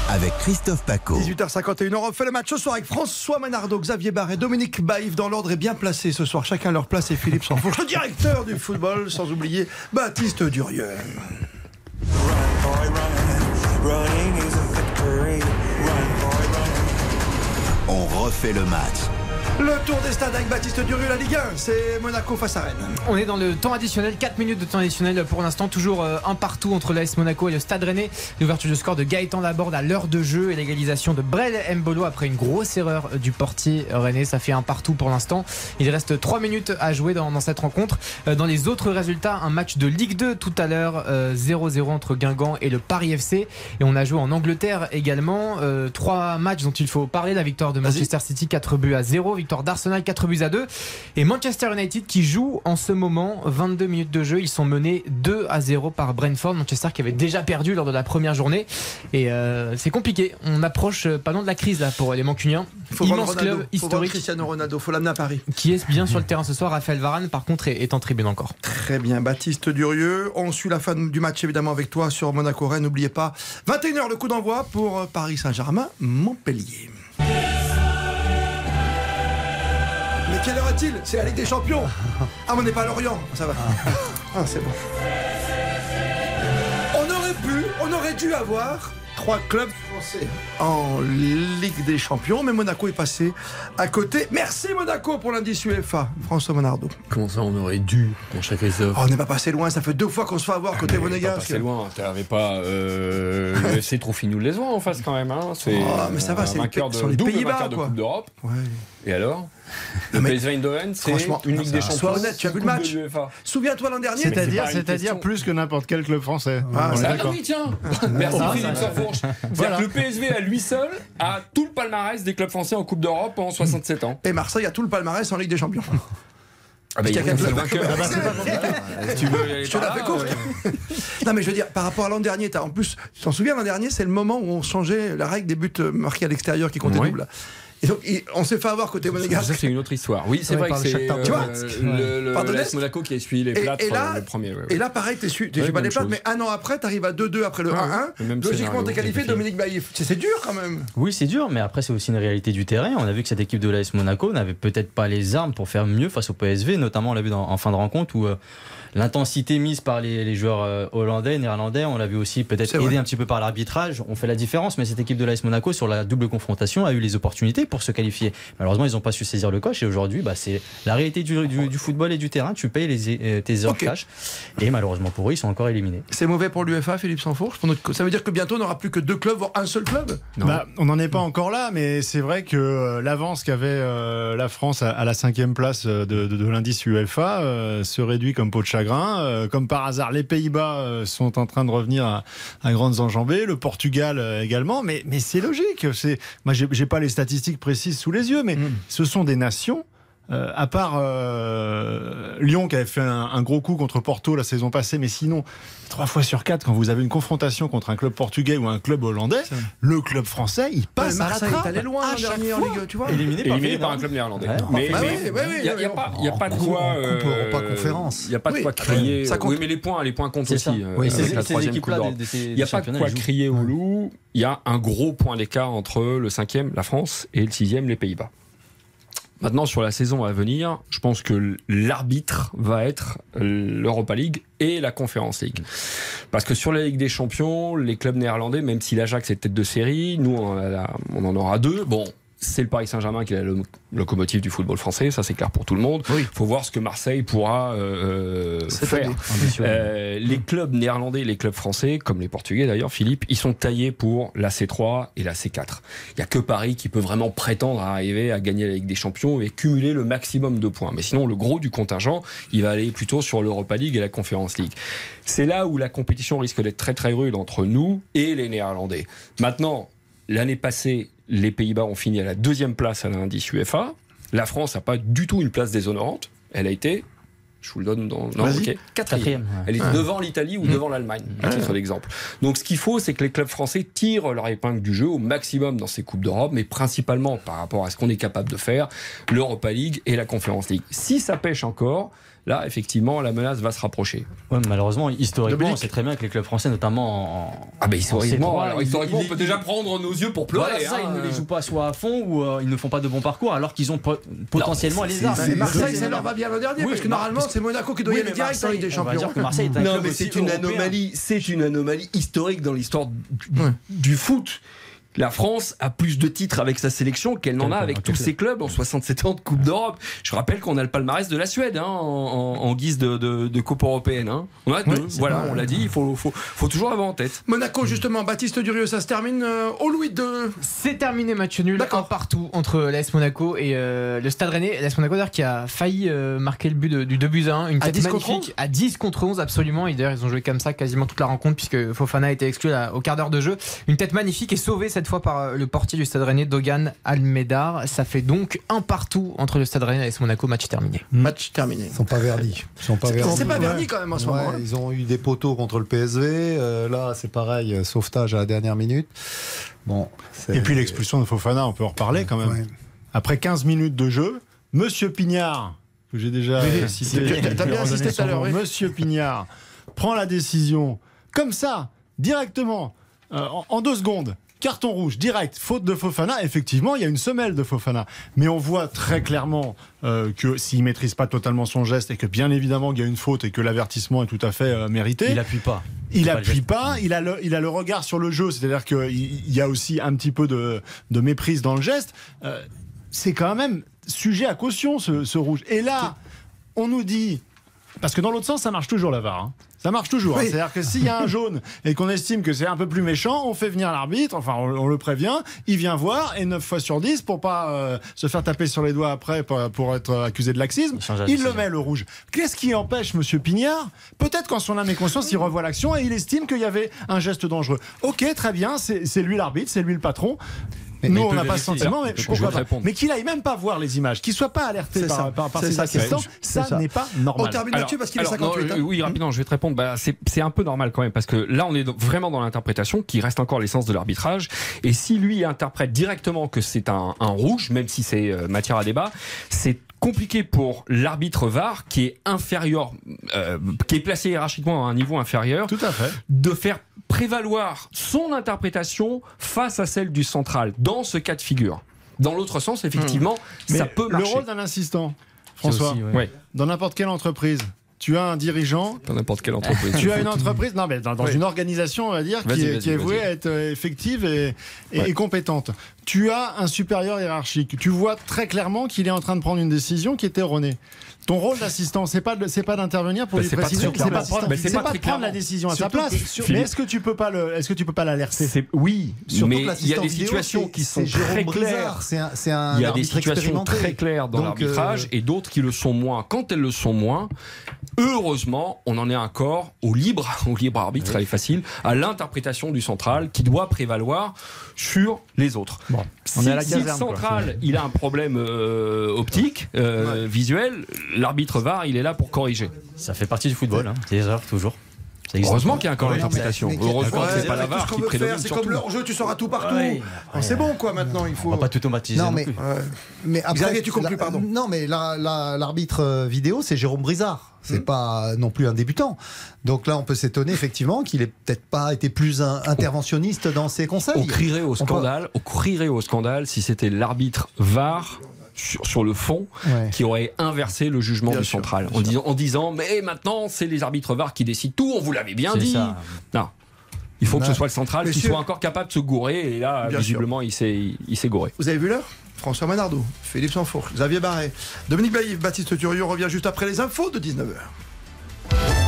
avec Christophe Paco. 18h51, on refait le match ce soir avec François Ménardo, Xavier Barret, Dominique Baïf dans l'ordre est bien placé ce soir. Chacun leur place et Philippe Sansfourche, le directeur du football, sans oublier Baptiste Durieux. On refait le match. Le tour des stades avec Baptiste Durieux, la Ligue 1, c'est Monaco face à Rennes. On est dans le temps additionnel, 4 minutes de temps additionnel pour l'instant, toujours euh, un partout entre l'AS Monaco et le Stade Rennais. L'ouverture du score de Gaëtan Laborde à l'heure de jeu et l'égalisation de Brel Mbolo après une grosse erreur du portier rennais. Ça fait un partout pour l'instant. Il reste 3 minutes à jouer dans, dans cette rencontre. Euh, Dans les autres résultats, un match de Ligue 2 tout à l'heure, euh, 0-0 entre Guingamp et le Paris FC. Et on a joué en Angleterre également. Euh, trois matchs dont il faut parler. La victoire de Manchester City, 4 buts à 0. Victoire d'Arsenal, 4 buts à 2. Et Manchester United qui joue en ce moment 22 minutes de jeu. Ils sont menés 2 à 0 par Brentford. Manchester qui avait déjà perdu lors de la première journée. Et euh, c'est compliqué. On approche euh, pas loin de la crise là pour les Mancuniens. Faut Immense Ronaldo, club faut historique Cristiano Ronaldo, faut l'amener à Paris. qui est bien sur le terrain ce soir. Raphaël Varane par contre est, en tribune encore. Très bien, Baptiste Durieux. On suit la fin du match évidemment avec toi sur Monaco Rennes. N'oubliez pas, 21h le coup d'envoi pour euh, Paris Saint-Germain, Mais quelle heure est-il? C'est la Ligue des Champions. Ah, mais on n'est pas à Lorient. Ça va. Ah, c'est bon. On aurait pu, on aurait dû avoir trois clubs français en Ligue des Champions, mais Monaco est passé à côté. Merci Monaco pour l'indice UEFA, François Monardo. Comment ça, on aurait dû, mon cher Christophe Oh, on n'est pas passé loin, ça fait deux fois qu'on se fait avoir côté Pas monégasque. passé loin, t'avais pas euh, le FC nous les en face quand même. Hein. C'est Oh, mais ça va, un c'est les Pays-Bas, de quoi. Coupe d'Europe. Ouais. Et alors? Le PSV Eindhoven, c'est Franchement, une Ligue des sois Champions. honnête, tu as vu le match. Souviens-toi l'an dernier. C'est- C'est-à-dire, c'est-à-dire question. plus que n'importe quel club français. Ah, Ah oui, tiens Merci Philippe Sansfourche. Le PSV à lui seul a tout le palmarès des clubs français en Coupe d'Europe en 67 ans. Et Marseille a tout le palmarès en Ligue des Champions. Ah bah, il y a vainqueur. Ah bah, pas Tu veux y aller Je là, Non, mais je veux dire, par rapport à l'an dernier, t'as- en plus, tu t'en souviens, l'an dernier, c'est le moment où on changeait la règle des buts euh, marqués à l'extérieur qui comptait Oui. double. Et donc, on s'est fait avoir côté Ça, monégasque. c'est une autre histoire. Oui, c'est Ouais, vrai que c'est Shakhtar Tu vois, euh, le, le, Monaco qui a essuyé les Et- plâtres et là- euh, le premier. ouais, ouais. Et là, pareil, t'es su, t'es Ouais, pas les plates, chose. mais un an après, t'arrives à 2-2 après le Ouais, 1-1. le même Logiquement, scénario, t'es qualifié. Dominique Baïf. C'est c'est dur quand même. Oui, c'est dur, mais après, c'est aussi une réalité du terrain. On a vu que cette équipe de l'AS Monaco n'avait peut-être pas les armes pour faire mieux face au PSV, notamment on l'a vu dans- en fin de rencontre où euh, l'intensité mise par les, les joueurs euh, hollandais, néerlandais, on l'a vu aussi peut-être aidé vrai. un petit peu par l'arbitrage, on fait la différence, mais cette équipe de l'AS Monaco sur la double confrontation a eu les opportunités pour se qualifier. Malheureusement, ils n'ont pas su saisir le coche et aujourd'hui, bah, c'est la réalité du, du- du football et du terrain. Tu payes les, euh, tes heures Ok. cash et malheureusement pour eux, ils sont encore éliminés. C'est mauvais pour l'UFA, Philippe Sansfourche. pour notre- Ça veut dire que bientôt, on n'aura plus que deux clubs, voire un seul club? Non. Bah, on n'en est pas encore là, mais c'est vrai que euh, l'avance qu'avait euh, la France à, à la cinquième place de, de- de l'indice UEFA euh, se réduit comme peau de chagrin. Euh, comme par hasard, les Pays-Bas euh, sont en train de revenir à, à grandes enjambées, le Portugal euh, également, mais, mais c'est logique. Moi, j'ai, pas les statistiques précises sous les yeux, mais ce sont des nations. Euh, à part euh, Lyon qui avait fait un, un gros coup contre Porto la saison passée, mais sinon, trois fois sur quatre, quand vous avez une confrontation contre un club portugais ou un club hollandais, le club français, il passe à la allé loin à chaque dernier en. Ligue, tu vois. Éliminé Éliminé par un club néerlandais. Ouais. Mais Bah il n'y a, pas, a pas de quoi. Coupe Europa Conférence. Il n'y a pas de Oui, quoi crier. ça. Oui, mais les points, les points comptent aussi. euh, Oui, ces, équipes-là, Il n'y a pas de quoi crier au loup. Il y a un gros point d'écart entre le cinquième, la France, et le sixième, les Pays-Bas. Maintenant, sur la saison à venir, je pense que l'arbitre va être l'Europa League et la Conference League. Parce que sur la Ligue des Champions, les clubs néerlandais, même si l'Ajax est tête de série, nous, on, en aura deux. Bon, c'est le Paris Saint-Germain qui est la lo- locomotive du football français, ça c'est clair pour tout le monde. Il faut voir ce que Marseille pourra euh, euh, faire. année. Euh, les clubs néerlandais, les clubs français, comme les Portugais d'ailleurs, Philippe, ils sont taillés pour la C3 et la C4. Il y a que Paris qui peut vraiment prétendre à arriver à gagner la Ligue des Champions et cumuler le maximum de points. Mais sinon, le gros du contingent, il va aller plutôt sur l'Europa League et la Conference League. C'est là où la compétition risque d'être très très rude entre nous et les Néerlandais. Maintenant, l'année passée, les Pays-Bas ont fini à la deuxième place à l'indice UEFA. La France n'a pas du tout une place déshonorante. Elle a été, je vous le donne dans, non, Vas-y. ok, quatrième. Quatrième, ouais. Elle est devant l'Italie ou devant l'Allemagne, à titre d'exemple. Donc ce qu'il faut, c'est que les clubs français tirent leur épingle du jeu au maximum dans ces Coupes d'Europe, mais principalement par rapport à ce qu'on est capable de faire, l'Europa League et la Conference League. Si ça pêche encore, là, effectivement, la menace va se rapprocher. Ouais, malheureusement, historiquement, on sait très bien que les clubs français, notamment en. Ah ben en historiquement, C3, alors, historiquement, on peut déjà prendre nos yeux pour pleurer. Voilà, ça, hein. ils ne les jouent pas soit à fond ou euh, ils ne font pas de bons parcours alors qu'ils ont po- potentiellement c'est- les armes. Mais Marseille, ça leur va bien l'an dernier, Oui, parce que normalement, c'est Monaco qui doit y aller mais direct en Ligue des Champions. que Marseille est un Non, club mais c'est une européen. anomalie, c'est une anomalie historique dans l'histoire du foot. La France a plus de titres avec sa sélection qu'elle n'en a avec tous ses clubs en 67 ans de Coupe d'Europe. Je rappelle qu'on a le palmarès de la Suède hein, en, en- en guise de, de- de Coupe européenne. hein. On a deux, voilà, on l'a dit, il faut, faut, faut toujours avoir en tête. Monaco, justement, Baptiste Durieux, ça se termine euh, au Louis II. C'est terminé match nul, D'accord. un partout entre l'AS Monaco et euh, le Stade Rennais. L'AS Monaco d'ailleurs qui a failli euh, marquer le but de- du 2 buts à 1, une À tête 10 contre magnifique à 10 contre 11 absolument. Et d'ailleurs ils ont joué comme ça quasiment toute la rencontre puisque Fofana a été exclu là, au quart d'heure de jeu. Une tête magnifique et sauvée cette fois par euh, le portier du Stade Rennais, Dogan Almedar. Ça fait donc un partout entre le Stade Rennais et l'AS Monaco, match terminé. Match terminé. Ils sont pas verdis. Ils sont pas verdis. c'est pas verni quand même en ce Ouais, moment. hein. ils ont eu des poteaux contre le PSV. euh, là, c'est pareil, euh, sauvetage à la dernière minute. Bon. Et puis l'expulsion de Fofana, on peut en reparler quand même. Ouais. Après 15 minutes de jeu, Monsieur Pignard, que j'ai déjà Oui, cité, t'as- bien redonner tout à l'heure. Monsieur Pignard prend la décision comme ça, directement, euh, en, en deux secondes. Carton rouge, direct, faute de Fofana. Effectivement, il y a une semelle de Fofana. Mais on voit très clairement euh, que s'il maîtrise pas totalement son geste et que bien évidemment il y a une faute et que l'avertissement est tout à fait euh, mérité. Il appuie pas. Il pas appuie pas, il a le, il a le regard sur le jeu, c'est-à-dire qu'il il y a aussi un petit peu de, de méprise dans le geste. Euh, c'est quand même sujet à caution ce, ce rouge. Et là, on nous dit, parce que dans l'autre sens, ça marche toujours la VAR. hein. Ça marche toujours. hein. Oui. C'est-à-dire que s'il y a un jaune et qu'on estime que c'est un peu plus méchant, on fait venir l'arbitre, enfin on, on le prévient, il vient voir et 9 fois sur 10, pour pas euh, se faire taper sur les doigts après pour, pour être accusé de laxisme, Il le décision. met le rouge. Qu'est-ce qui empêche Monsieur Pignard? Peut-être qu'en son âme et conscience, il revoit l'action et il estime qu'il y avait un geste dangereux. Ok, très bien, c'est lui l'arbitre, c'est lui le patron. Mais- Nous, on n'a pas ce sentiment, mais je pourquoi pas répondre. Mais qu'il aille même pas voir les images, qu'il soit pas alerté par, ça. par, par assistants, ça. n'est pas On normal. termine Alors- là-dessus parce qu'il est alors, 58. non, oui, rapidement, je vais te répondre. Bah, c'est un peu normal quand même, parce que là, on est vraiment dans l'interprétation qui reste encore l'essence de l'arbitrage. Et si lui interprète directement que c'est un, un rouge, même si c'est euh, matière à débat, c'est compliqué pour l'arbitre VAR qui est inférieur, euh, qui est placé hiérarchiquement à un niveau inférieur, Tout à fait. de faire prévaloir son interprétation face à celle du central dans ce cas de figure. Dans l'autre sens, effectivement, Mais ça peut le marcher. rôle d'un assistant, François, aussi, ouais. Ouais, dans n'importe quelle entreprise, tu as un dirigeant, dans n'importe quelle entreprise. tu as une entreprise, non mais dans, dans Oui. une organisation, on va dire, qui est, vas-y, qui est vouée à être euh, effective et, et- Ouais. et compétente. Tu as un supérieur hiérarchique. Tu vois très clairement qu'il est en train de prendre une décision qui est erronée. Ton rôle d'assistant, c'est pas de- c'est pas d'intervenir pour Bah, lui préciser, c'est pas, Mais c'est pas pas de prendre la décision à sa place. que- sur- Mais est-ce que tu peux pas le, est-ce que tu peux pas l'alerter oui, Surtout mais il y a des situations qui sont très claires. C'est un, Il y a des situations très claires dans l'arbitrage euh, et d'autres qui le sont moins. Quand elles le sont moins, heureusement, on en est encore au libre, au libre arbitre, elle est facile, à l'interprétation du central qui doit prévaloir sur les autres. Bon, Si, on est à la si le quoi. central, il a un problème euh, optique, euh, visuel, l'arbitre VAR, il est là pour corriger. Ça fait partie du football, hein. des erreurs toujours. Heureusement qu'il y a encore l'interprétation. Heureusement Ouais, que c'est pas la VAR qui veut prédomine c'est comme le hors-jeu, tu sauras tout partout. Ouais. Alors, C'est bon quoi maintenant, il On faut. va pas tout automatiser. Non, non mais- plus. Ouais. Mais après, Xavier, tu conclus, la- pardon. Non, mais la- la- l'arbitre euh, vidéo, c'est Jérôme Brizard. C'est pas non plus un débutant. Donc là, on peut s'étonner effectivement qu'il ait peut-être pas été plus un interventionniste dans ses conseils. On crierait au peut- scandale, on crierait au scandale si c'était l'arbitre VAR sur, sur le fond Ouais. qui aurait inversé le jugement Bien du sûr, central en disant, en disant mais maintenant c'est les arbitres VAR qui décident tout, on vous l'avait bien dit. ça. Non. Il faut que ce soit le central qui soit encore capable de se gourer et là Bien visiblement il s'est il s'est gouré. Vous avez vu l'heure? François Manardo, Philippe Sanfourche, Xavier Barret, Dominique Baïf, Baptiste Turiot revient juste après les infos de 19h.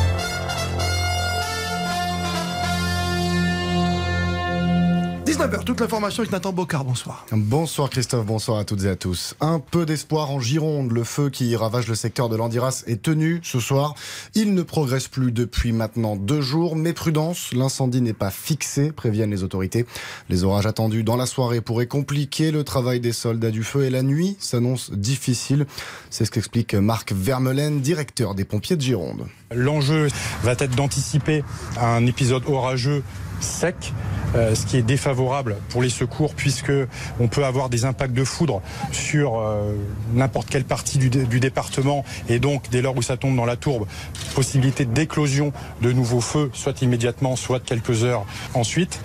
19h, toute l'information avec Nathan Bocard, bonsoir. Bonsoir Christophe, bonsoir à toutes et à tous. Un peu d'espoir en Gironde. Le feu qui ravage le secteur de l'Andiras est tenu ce soir. Il ne progresse plus depuis maintenant deux jours, mais prudence, l'incendie n'est pas fixé, préviennent les autorités. Les orages attendus dans la soirée pourraient compliquer le travail des soldats du feu et la nuit s'annonce difficile. C'est ce qu'explique Marc Vermelaine, directeur des pompiers de Gironde. L'enjeu va être d'anticiper un épisode orageux sec, euh, ce qui est défavorable pour les secours puisque on peut avoir des impacts de foudre sur euh, n'importe quelle partie du, dé- du département et donc dès lors où ça tombe dans la tourbe, possibilité d'éclosion de nouveaux feux, soit immédiatement, soit quelques heures ensuite.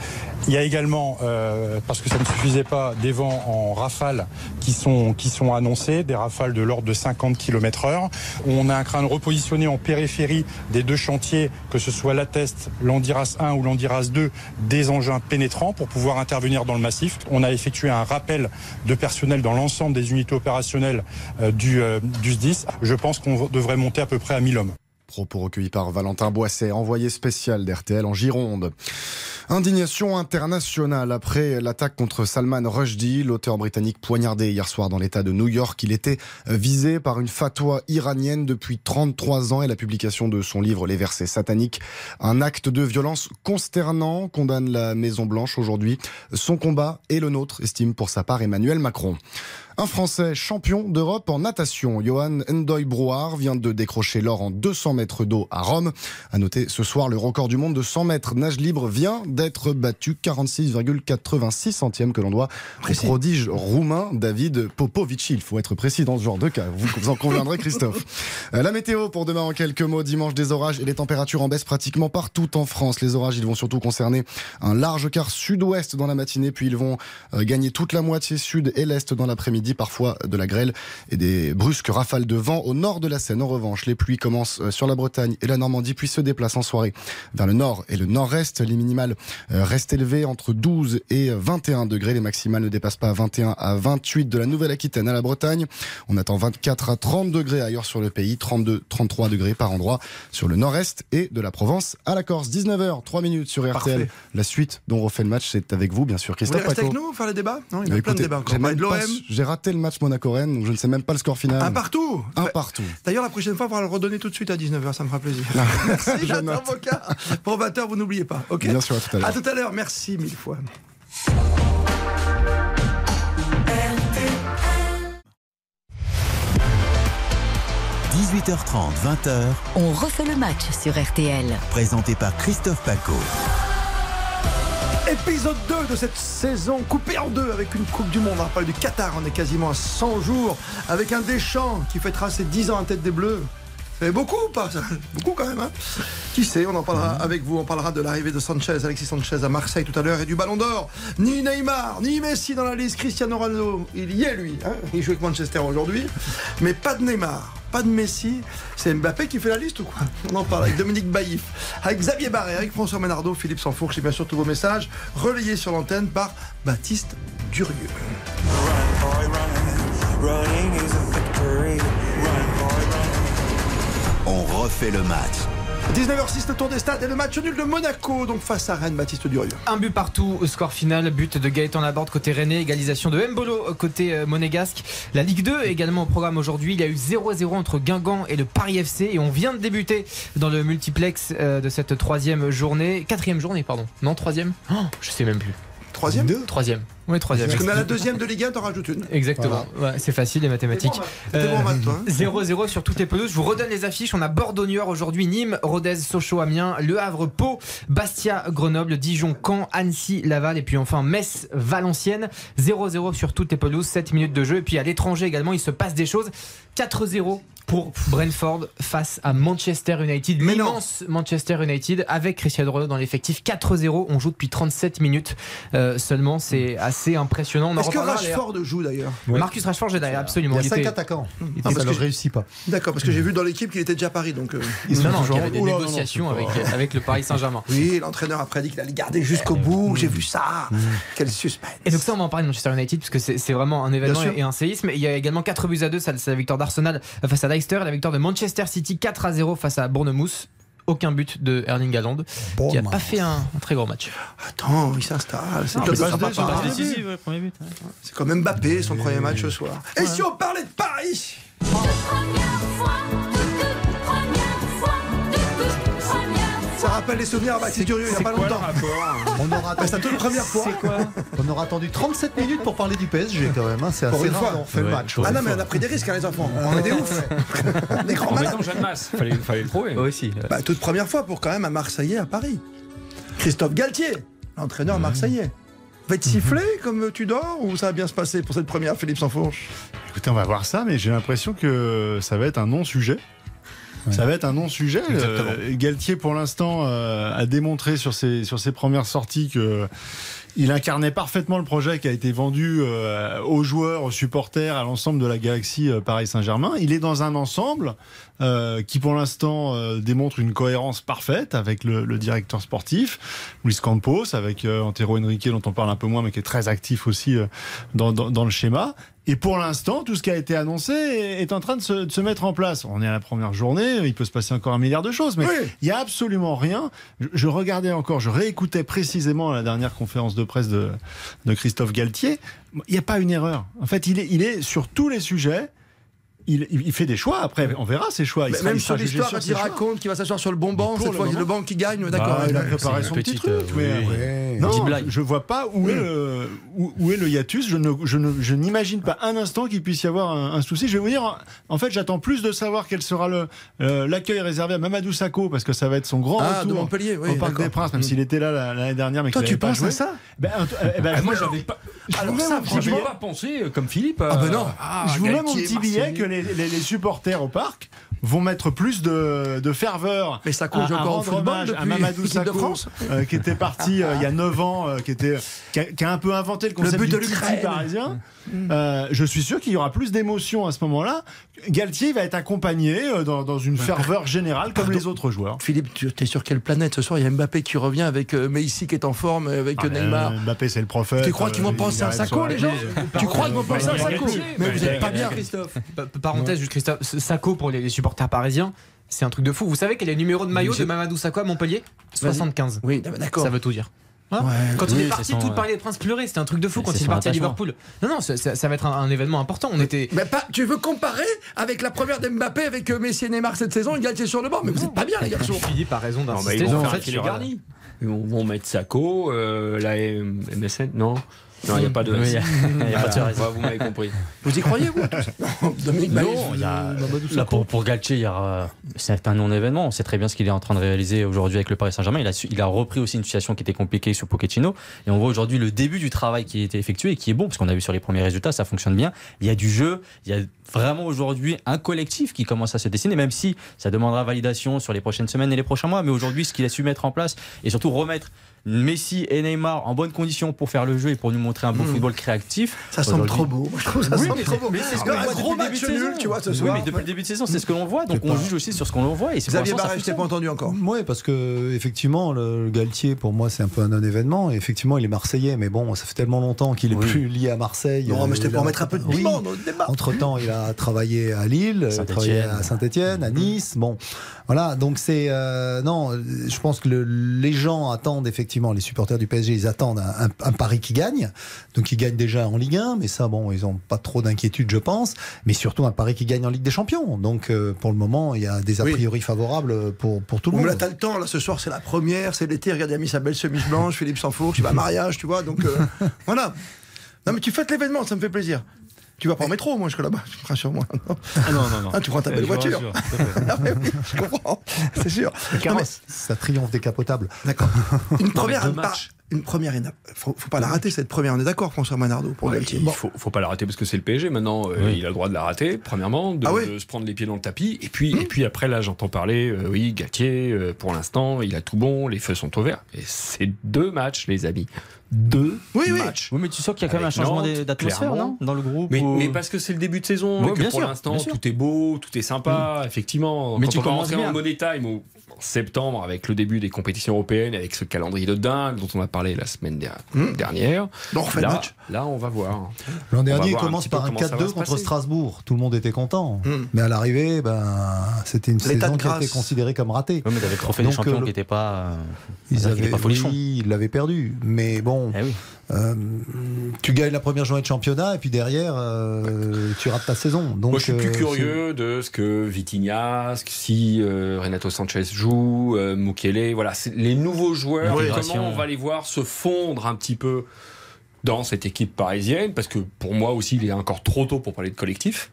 Il y a également, euh, parce que ça ne suffisait pas, des vents en rafales qui sont, qui sont annoncés, des rafales de l'ordre de 50 km heure. On a un crâne repositionné en périphérie des deux chantiers, que ce soit l'Attest, l'Andiras 1 ou l'Andiras 2, des engins pénétrants pour pouvoir intervenir dans le massif. On a effectué un rappel de personnel dans l'ensemble des unités opérationnelles euh, du, euh, du SDIS. Je pense qu'on devrait monter à peu près à 1000 hommes. Propos recueillis par Valentin Boisset, envoyé spécial d'RTL en Gironde. Indignation internationale après l'attaque contre Salman Rushdie, l'auteur britannique poignardé hier soir dans l'État de New York. Il était visé par une fatwa iranienne depuis 33 ans et la publication de son livre Les versets sataniques. Un acte de violence consternant condamne la Maison Blanche aujourd'hui. Son combat est le nôtre, estime pour sa part Emmanuel Macron. Un Français champion d'Europe en natation, Johan Ndoy Brouard, vient de décrocher l'or en 200 mètres d'eau à Rome. À noter ce soir, le record du monde de 100 mètres nage libre vient d'être battu 46,86 centièmes que l'on doit au prodige roumain David Popovici. Il faut être précis dans ce genre de cas. Vous, vous en conviendrez, Christophe. Euh, La météo pour demain en quelques mots. Dimanche des orages et les températures en baisse pratiquement partout en France. Les orages, ils vont surtout concerner un large quart sud-ouest dans la matinée, puis ils vont euh, gagner toute la moitié sud et l'est dans l'après-midi. Parfois de la grêle et des brusques rafales de vent au nord de la Seine. En revanche, les pluies commencent euh, sur la Bretagne et la Normandie, puis se déplacent en soirée vers le nord et le nord-est. Les minimales euh, restent élevées entre 12 et 21 degrés. Les maximales ne dépassent pas 21 à 28 de la Nouvelle-Aquitaine à la Bretagne. On attend 24 à 30 degrés ailleurs sur le pays, 32, 33 degrés par endroit sur le nord-est et de la Provence à la Corse. 19h, 3 minutes sur RTL. Parfait. La suite dont on refait le match, c'est avec vous, bien sûr, Vous Christophe rester Paco. avec nous, faire les débats? Non, il y a plein de débats encore. j'ai Raté le match Monaco-Rennes, donc je ne sais même pas le score final. Un partout Un partout. D'ailleurs, la prochaine fois, on va le redonner tout de suite à 19h, ça me fera plaisir. Merci, Je Nathan note. Boca. Pour 20h, vous n'oubliez pas. ok Bien sûr, à tout à l'heure. À tout à l'heure, merci mille fois. – 18h30, 20h, On refait le match sur RTL. présenté par Christophe Paco. Épisode 2 de cette saison coupée en deux avec une Coupe du Monde. On parle du Qatar, on est quasiment à 100 jours avec un Deschamps qui fêtera ses 10 ans à tête des Bleus. Fait beaucoup ou pas ça? Beaucoup quand même. Hein? Qui sait, on en parlera avec vous. On parlera de l'arrivée de Sanchez, Alexis Sanchez à Marseille tout à l'heure et du Ballon d'Or. Ni Neymar, ni Messi dans la liste. Cristiano Ronaldo, il y est lui. hein? il joue avec Manchester aujourd'hui. Mais pas de Neymar, pas de Messi. C'est Mbappé qui fait la liste ou quoi On en parle avec Dominique Baïf, avec Xavier Barré, avec François Ménardo, Philippe Sanfourche et bien sûr tous vos messages relayés sur l'antenne par Baptiste Durieux. On refait le match. 19h06, le tour des stades et le match nul de Monaco, donc face à Rennes, Baptiste Durieux. Un but partout score final, but de Gaëtan Laborde côté Rennais, égalisation de Mbolo côté euh, monégasque. La Ligue 2 également au programme aujourd'hui. Il y a eu 0-0 entre Guingamp et le Paris FC et on vient de débuter dans le multiplex euh, de cette troisième journée, quatrième journée pardon, non troisième, oh, je sais même plus. Troisième Troisième, oui troisième. Parce qu'on a la deuxième de Ligue 1, t'en rajoutes une. Exactement, Ouais, c'est facile les mathématiques. T'es bon en maths, toi, hein 0-0 sur toutes les pelouses. Je vous redonne les affiches. On a Bordeaux Niort aujourd'hui, Nîmes, Rodez, Sochaux, Amiens, Le Havre, Pau, Bastia, Grenoble, Dijon, Caen, Annecy, Laval et puis enfin Metz, Valenciennes. 0-0 sur toutes les pelouses, 7 minutes de jeu. Et puis à l'étranger également, il se passe des choses. 4-0 pour Brentford face à Manchester United. L'immense Manchester United avec Cristiano Ronaldo dans l'effectif. 4-0. On joue depuis 37 minutes euh, seulement. C'est assez impressionnant. On en Est-ce que. Rashford joue d'ailleurs Marcus Rashford, j'ai d'ailleurs absolument. Il y a cinq était- attaquants. Ah, ça que ne réussit pas. D'accord, parce que j'ai vu dans l'équipe qu'il était déjà à Paris, donc. euh, Non, non, il y avait des non, non, négociations avec, pas- avec le Paris Saint-Germain. Oui, l'entraîneur a prédit qu'il allait garder jusqu'au bout. J'ai vu ça. Quel suspense. Et donc ça, on va en parler de Manchester United, parce que c'est vraiment un événement et un séisme. Il y a également 4 buts à 2, ça, c'est la victoire d'Arsenal face à Leicester, la victoire de Manchester City 4 à 0 face à Bournemouth. Aucun but de Erling Haaland, qui n'a pas fait un, un très gros match. Attends, il s'installe. C'est. C'est quand même Mbappé, son premier match ce soir. Et si on parlait de Paris? Ça rappelle les souvenirs à Baptiste Durieux il n'y a pas longtemps. On aura Bah, C'est la toute première fois. On aura attendu 37 minutes pour parler du PSG quand même. hein. C'est assez rare fois. on fait le match. Ah non, mais on a pris des risques, hein, les enfants. On est des oufs. Des grands malades. Jeanne Masse, fallait, fallait le trouver. aussi. Bah, toute première fois pour quand même un Marseillais à Paris. Christophe Galtier, l'entraîneur marseillais. Va être sifflé comme tu dors ou ça va bien se passer pour cette première, Philippe Sansfourche? Écoutez, on va voir ça, mais j'ai l'impression que ça va être un non-sujet. Ça va être un non-sujet. Euh, Galtier, pour l'instant, euh, a démontré sur ses, sur ses premières sorties que il incarnait parfaitement le projet qui a été vendu euh, aux joueurs, aux supporters, à l'ensemble de la galaxie euh, Paris Saint-Germain. Il est dans un ensemble euh, qui, pour l'instant, euh, démontre une cohérence parfaite avec le, le directeur sportif, Luis Campos, avec euh, Antero Henrique, dont on parle un peu moins, mais qui est très actif aussi euh, dans, dans, dans le schéma. Et pour l'instant, tout ce qui a été annoncé est, en train de se, de se mettre en place. On est à la première journée, il peut se passer encore un milliard de choses, mais Oui. il n'y a absolument rien. Je, je regardais encore, je réécoutais précisément la dernière conférence de presse de, de Christophe Galtier. Il n'y a pas une erreur. En fait, il est, il est sur tous les sujets il, il fait des choix. Après, on verra ses choix. Il sera- même il sur sera l'histoire, quand il raconte qu'il va s'asseoir sur le bon banc, cette le fois, il y a le moment. banc qui gagne, d'accord. Bah, il a préparé son petit truc, euh, mais ouais. non, Petite blague. je vois pas où est le où, où est le hiatus. Je ne je ne je n'imagine pas un instant qu'il puisse y avoir un, un souci. Je vais vous dire, en fait, j'attends plus de savoir quel sera le euh, l'accueil réservé à Mamadou Sakho parce que ça va être son grand Ah, de retour Montpellier, oui, au Parc d'accord. des Princes, même Mm. s'il était là la- l'année dernière, mais Toi, tu penses à ça ben, eh ben, Ah, je moi, j'avais pas. Alors ça, pas pensé comme Philippe. Ah, ben euh, non. ah, je vous mets mon petit billet que les, supporters au parc vont mettre plus de, de ferveur Mais Sakho à encore au football à Mamadou l'équipe de Sakho, France. euh, qui était parti euh, il y a 9 ans, euh, qui, était, qui a, qui a un peu inventé le concept but du de l'Ukraine. parisien. Euh, je suis sûr qu'il y aura plus d'émotion à ce moment-là. Galtier va être accompagné dans, dans une ferveur générale comme Pardon. les autres joueurs. Philippe, tu es sur quelle planète ce soir? Il y a Mbappé qui revient avec euh, Messi qui est en forme, avec Ah, Neymar. euh, Mbappé, c'est le prophète. Tu crois qu'ils vont penser à Sakho, sur- les gens? Tu crois qu'ils vont penser à Sakho? Galtier. Mais vous n'êtes pas bien. Christophe. Pa- Parenthèse, juste Christophe, Sacco pour les, les parisiens, c'est un truc de fou. Vous savez quel est le numéro de maillot de Mamadou Sakho à Montpellier? 75. Oui, d'accord. Ça veut tout dire. Hein Ouais. Quand il Oui, est c'est parti, tout le euh, Paris des Princes pleurait. C'était un truc de fou quand il est parti à. Liverpool. Non, non, ça, ça- ça va être un, un événement important. On était. Mais pas, tu veux comparer avec la première d'Mbappé avec euh, Messi et Neymar cette saison, il Galtier sur le banc, mais vous êtes pas bien les garçons. Philippe a raison bah, d'insister. ils vont sur- faire qu'il est garni. Ils vont, vont mettre Sako, euh, la M- MSN, non? Non, il n'y a pas de. Oui, il y a- y a pas de. Ouais, vous m'avez compris. Vous y croyez, vous Non, Dominique y a- Là, pour, pour Galtier, il y aura- c'est un non-événement. On sait très bien ce qu'il est en train de réaliser aujourd'hui avec le Paris Saint-Germain. Il a, il a repris aussi une situation qui était compliquée sur Pochettino. Et on voit aujourd'hui le début du travail qui a été effectué et qui est bon, parce qu'on a vu sur les premiers résultats, ça fonctionne bien. Il y a du jeu, il y a vraiment aujourd'hui un collectif qui commence à se dessiner, même si ça demandera validation sur les prochaines semaines et les prochains mois. Mais aujourd'hui, ce qu'il a su mettre en place et surtout remettre Messi et Neymar en bonnes conditions pour faire le jeu et pour nous montrer un bon football créatif. Ça semble trop beau. Moi, je trouve ça Oui, semble mais trop c'est- beau. mais c'est ce Un qu'on voit gros depuis le match début de nul, saison. tu vois, ce Oui, soir. mais depuis le début de saison, c'est ce que l'on voit. Donc on pas- juge aussi sur ce qu'on l'on voit. Et Xavier Barret, je t'ai pas entendu encore. Oui, parce que effectivement, le, le Galtier, pour moi, c'est un peu un non-événement. Et effectivement, il est marseillais, mais bon, ça fait tellement longtemps qu'il est plus lié à Marseille. Non, mais Euh, c'était il pour mettre un peu de Oui. piment dans le débat. Entre temps, il a travaillé à Lille, il a Saint-Étienne. travaillé à Saint-Etienne, à Nice. Bon, voilà. Donc c'est euh, non, je pense que le- les gens attendent effectivement, les supporters du PSG, ils attendent un, un- un pari qui gagne. Donc ils gagnent déjà en Ligue 1, mais ça, bon, ils ont pas trop d'inquiétude, je pense. Mais surtout un pari qui gagne en Ligue des Champions. Donc euh, pour le moment, il y a des a Oui. priori favorables pour pour tout le Bon, mais là, monde. t'as le temps, là, ce soir, c'est la première, c'est l'été. Regarde, il a mis sa belle chemise blanche, Philippe je vais à mariage, tu vois, donc euh, voilà. Non, mais tu fêtes l'événement, ça me fait plaisir. Tu vas pas en métro, moi, jusque là-bas, rassure-moi. Non. Ah non, non, non. Ah, tu prends ta belle vous voiture. rassure. Ah, mais oui, je comprends, c'est sûr. Non, mais- Ça triomphe décapotable. D'accord. Une première, une, par-. Une première, étape. faut, faut pas la rater cette première. On est d'accord, François Manardo, pour Galtier. Il faut, faut pas la rater parce que c'est le PSG maintenant. euh, Oui. Il a le droit de la rater, premièrement, de, Ah de se prendre les pieds dans le tapis. Et puis, et puis après, là, j'entends parler, euh, oui, Galtier, euh, pour l'instant, il a tout bon, les feux sont au vert. Et c'est deux matchs, les amis. Deux Oui, oui. matchs. Oui, mais tu sens qu'il y a quand même un changement d'atmosphère, non Dans le groupe Mais, ou- mais parce que c'est le début de saison, Oui, et que bien pour l'instant, tout est beau, tout est sympa, effectivement. Mais Quand tu on va commences rentrer bien. en Money Time septembre, avec le début des compétitions européennes, avec ce calendrier de dingue dont on a parlé la semaine Mmh. dernière, là, match. là, on va voir. L'an dernier, il un commence par un comment ça va 4-2 se contre passer. Strasbourg. Tout le monde était content. Hmm. Mais à l'arrivée, ben, c'était une L'état saison qui a été grâce. considérée comme ratée. Oui, mais trophée des champions euh, qui n'était pas. euh, Ils avaient, pas folichon. oui, ils l'avaient perdu. Mais bon, Eh oui. Euh, tu gagnes la première journée de championnat et puis derrière, euh, tu rates ta saison. Donc, Moi, je suis plus euh, curieux de ce que Vitinha, si euh, Renato Sanchez joue, euh, Mukele, voilà, les nouveaux joueurs. L'intégration. Comment on va les voir se fondre un petit peu dans cette équipe parisienne? Parce que pour moi aussi, il est encore trop tôt pour parler de collectif.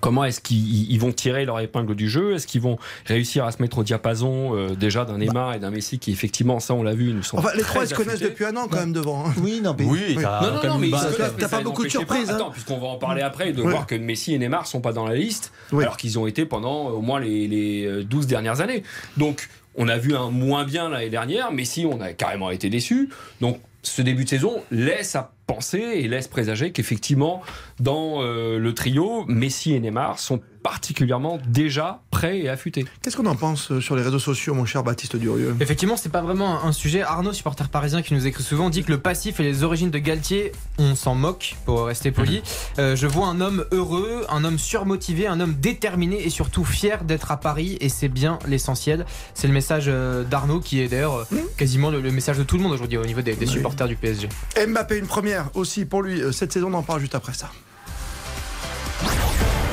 Mm. Comment est-ce qu'ils ils vont tirer leur épingle du jeu? Est-ce qu'ils vont réussir à se mettre au diapason euh, déjà d'un Neymar et d'un Messi qui effectivement ça on l'a vu nous sont Enfin, les trois, ils se connaissent depuis un an, quand même, devant. hein. Oui, non, mais Oui, t'as Non, non, mais t'as mais pas beaucoup de surprises, hein. Attends, puisqu'on va en parler après, de voir que Messi et Neymar sont pas dans la liste, alors qu'ils ont été pendant au moins les, les euh, 12 dernières années. Donc, on a vu un moins bien l'année dernière. Messi, on a carrément été déçus. Donc, ce début de saison laisse à penser et laisse présager qu'effectivement, dans euh, le trio, Messi et Neymar sont particulièrement déjà prêts et affûtés. Qu'est-ce qu'on en pense euh, sur les réseaux sociaux, mon cher Baptiste Durieux Effectivement, c'est pas vraiment un sujet. Arnaud, supporter parisien qui nous écrit souvent, dit que le passif et les origines de Galtier, on s'en moque, pour rester poli. Euh, je vois un homme heureux, un homme surmotivé, un homme déterminé et surtout fier d'être à Paris, et c'est bien l'essentiel. C'est le message d'Arnaud qui est d'ailleurs euh, quasiment le, le message de tout le monde aujourd'hui au niveau des, des supporters du PSG. Mbappé, une première aussi pour lui. euh, Cette saison, on en parle juste après ça.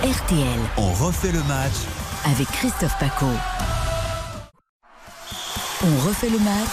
RTL On refait le match avec Christophe Paco. On refait le match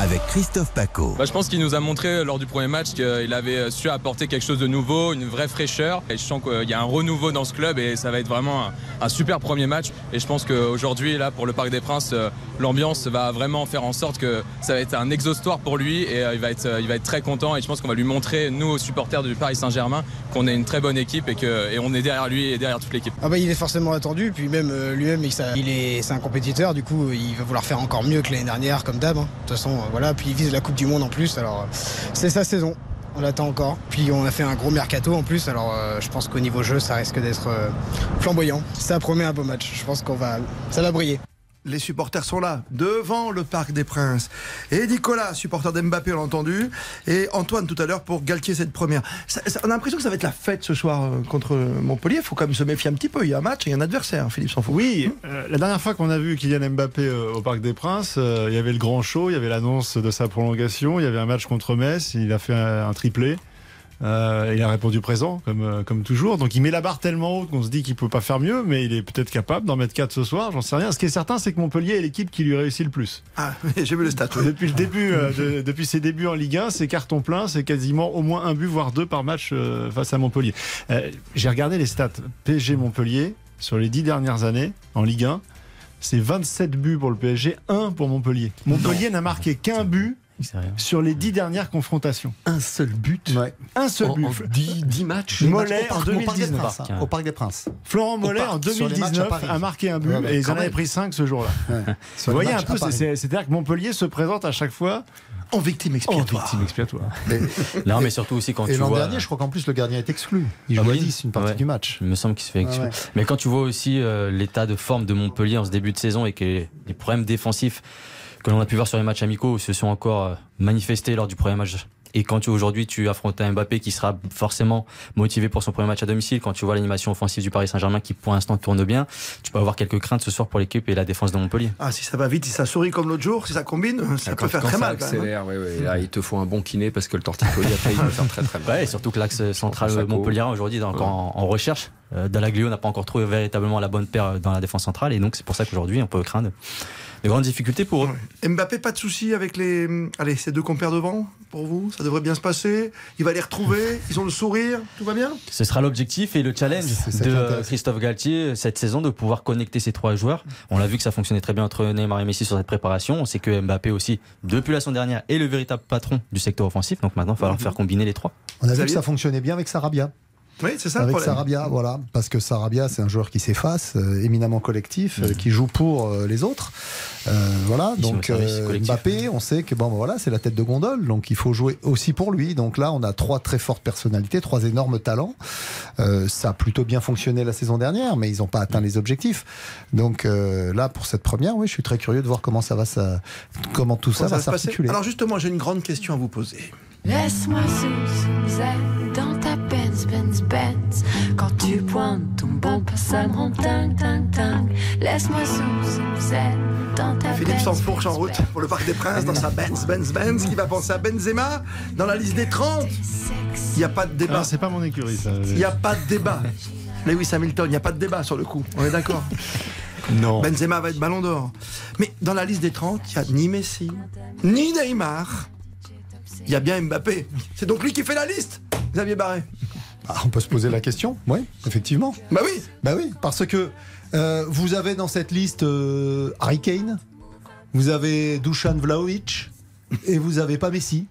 avec Christophe Paco. Bah, je pense qu'il nous a montré euh, lors du premier match qu'il avait su apporter quelque chose de nouveau, une vraie fraîcheur. Et je sens qu'il y a un renouveau dans ce club et ça va être vraiment un, un super premier match. Et je pense qu'aujourd'hui, là, pour le Parc des Princes, euh, l'ambiance va vraiment faire en sorte que ça va être un exhaustoire pour lui et euh, il, va être, il va être très content. Et je pense qu'on va lui montrer, nous, aux supporters du Paris Saint-Germain, qu'on est une très bonne équipe et qu'on et on est derrière lui et derrière toute l'équipe. Ah bah, il est forcément attendu. Puis même lui-même, il est, c'est un compétiteur. Du coup, il va vouloir faire encore mieux que l'année dernière, comme d'hab. hein. De toute façon, voilà. Puis il vise la Coupe du Monde en plus. Alors, c'est sa saison. On l'attend encore. Puis on a fait un gros mercato en plus. Alors euh, je pense qu'au niveau jeu, ça risque d'être euh, flamboyant. Ça promet un beau match. Je pense qu'on va, ça va briller. Les supporters sont là, devant le Parc des Princes. Et Nicolas, supporter d'Mbappé, on l'a entendu. Et Antoine tout à l'heure pour Galtier cette première. Ça- ça- on a l'impression que ça va être la fête ce soir euh, contre Montpellier. Il faut quand même se méfier un petit peu. Il y a un match et il y a un adversaire, Philippe s'en fout. Oui, euh, la dernière fois qu'on a vu Kylian Mbappé euh, au Parc des Princes, il y avait le grand show, il y avait l'annonce de sa prolongation, il y avait un match contre Metz, il a fait un, un triplé. Euh, il a répondu présent, comme, euh, comme toujours. Donc il met la barre tellement haute qu'on se dit qu'il peut pas faire mieux, mais il est peut-être capable d'en mettre 4 ce soir, j'en sais rien. Ce qui est certain, c'est que Montpellier est l'équipe qui lui réussit le plus. Ah, j'ai vu le statut. Depuis le début, euh, de- depuis ses débuts en Ligue 1, c'est carton plein, c'est quasiment au moins un but, voire deux par match euh, face à Montpellier. Euh, J'ai regardé les stats. PSG Montpellier, sur les dix dernières années, en Ligue 1, c'est 27 buts pour le PSG, 1 pour Montpellier. Montpellier n'a marqué qu'un but sur les dix dernières confrontations. Un seul but Un seul En- but. en 10, 10 matchs Mollet Au en Parc- au Parc des 2019. Princes, hein, Au Parc des Princes. Florent Mollet en sur les matchs à 2019 Paris. a marqué un but Ouais, ouais, et ils en avaient pris 5 ce jour-là. Vous voyez un peu, c'est-à-dire que Montpellier se présente à chaque fois en victime en expiatoire. victime expiatoire. Non, mais surtout aussi quand Et tu l'an vois. dernier, je crois qu'en plus, le gardien est exclu. Il Ah joue à oui 10 une partie Ouais. du match. Il me semble qu'il se fait ouais. Mais quand tu vois aussi euh, l'état de forme de Montpellier en ce début de saison et que les problèmes défensifs que l'on a pu voir sur les matchs amicaux se sont encore euh, manifestés lors du premier match. Et quand tu aujourd'hui tu affrontes un Mbappé qui sera forcément motivé pour son premier match à domicile, quand tu vois l'animation offensive du Paris Saint-Germain qui pour l'instant tourne bien, tu peux avoir quelques craintes ce soir pour l'équipe et la défense de Montpellier. Ah, si ça va vite, si ça sourit comme l'autre jour, si ça combine, ça peut faire quand très ça mal. quand même, hein. accélère, ouais, ouais, là, il te faut un bon kiné parce que le torticolis après il peut faire très très mal. Ouais, et surtout que l'axe central. Montpellier aujourd'hui est encore en, en recherche. Euh, Dalaglio n'a pas encore trouvé véritablement la bonne paire dans la défense centrale et donc c'est pour ça qu'aujourd'hui on peut craindre de grandes difficultés pour eux. Mbappé, pas de souci avec les, allez, ces deux compères devant pour vous? Ça devrait bien se passer? Il va les retrouver? Ils ont le sourire? Tout va bien? Ce sera l'objectif et le challenge de. Christophe Galtier cette saison de pouvoir connecter ces trois joueurs. On l'a vu que ça fonctionnait très bien entre Neymar et Messi sur cette préparation. On sait que Mbappé aussi, depuis la saison dernière, est le véritable patron du secteur offensif. Donc maintenant, il va falloir faire combiner les trois. On a vu que ça fonctionnait bien avec Sarabia. Oui, c'est ça Avec. Sarabia, voilà. Parce que Sarabia, c'est un joueur qui s'efface, euh, éminemment collectif, euh, qui joue pour euh, les autres. Euh, voilà. Donc euh. Mbappé, on sait que bon, ben voilà, c'est la tête de gondole. Donc il faut jouer aussi pour lui. Donc là, on a trois très fortes personnalités, trois énormes talents. Euh, ça a plutôt bien fonctionné la saison dernière, mais ils n'ont pas atteint les objectifs. Donc euh, là, pour cette première, oui, je suis très curieux de voir comment ça va, ça, comment tout ça Comment va s'articuler. Alors justement, j'ai une grande question à vous poser. Laisse-moi sous dans ta Benz, Benz, Benz. Quand tu pointes ton bon pas, ça me rend dingue, dingue, dingue. Laisse-moi sous zen dans ta Philippe s'enfourche en route pour le Parc des Princes dans sa Benz, Benz, Benz. Qui va penser à Benzema dans la liste des 30 Il n'y a pas de débat. Alors, c'est pas mon écurie, ça. Il n'y a pas de débat. Lewis Hamilton, il n'y a pas de débat sur le coup. On est d'accord Non. Benzema va être ballon d'or. Mais dans la liste des 30, il n'y a ni Messi, ni Neymar. Il y a bien Mbappé. C'est donc lui qui fait la liste, Xavier Barré. Ah, on peut se poser la question. Oui, effectivement. Bah oui. Bah oui, parce que euh, vous avez dans cette liste euh, Harry Kane, vous avez Dusan Vlaovic et vous avez pas Messi.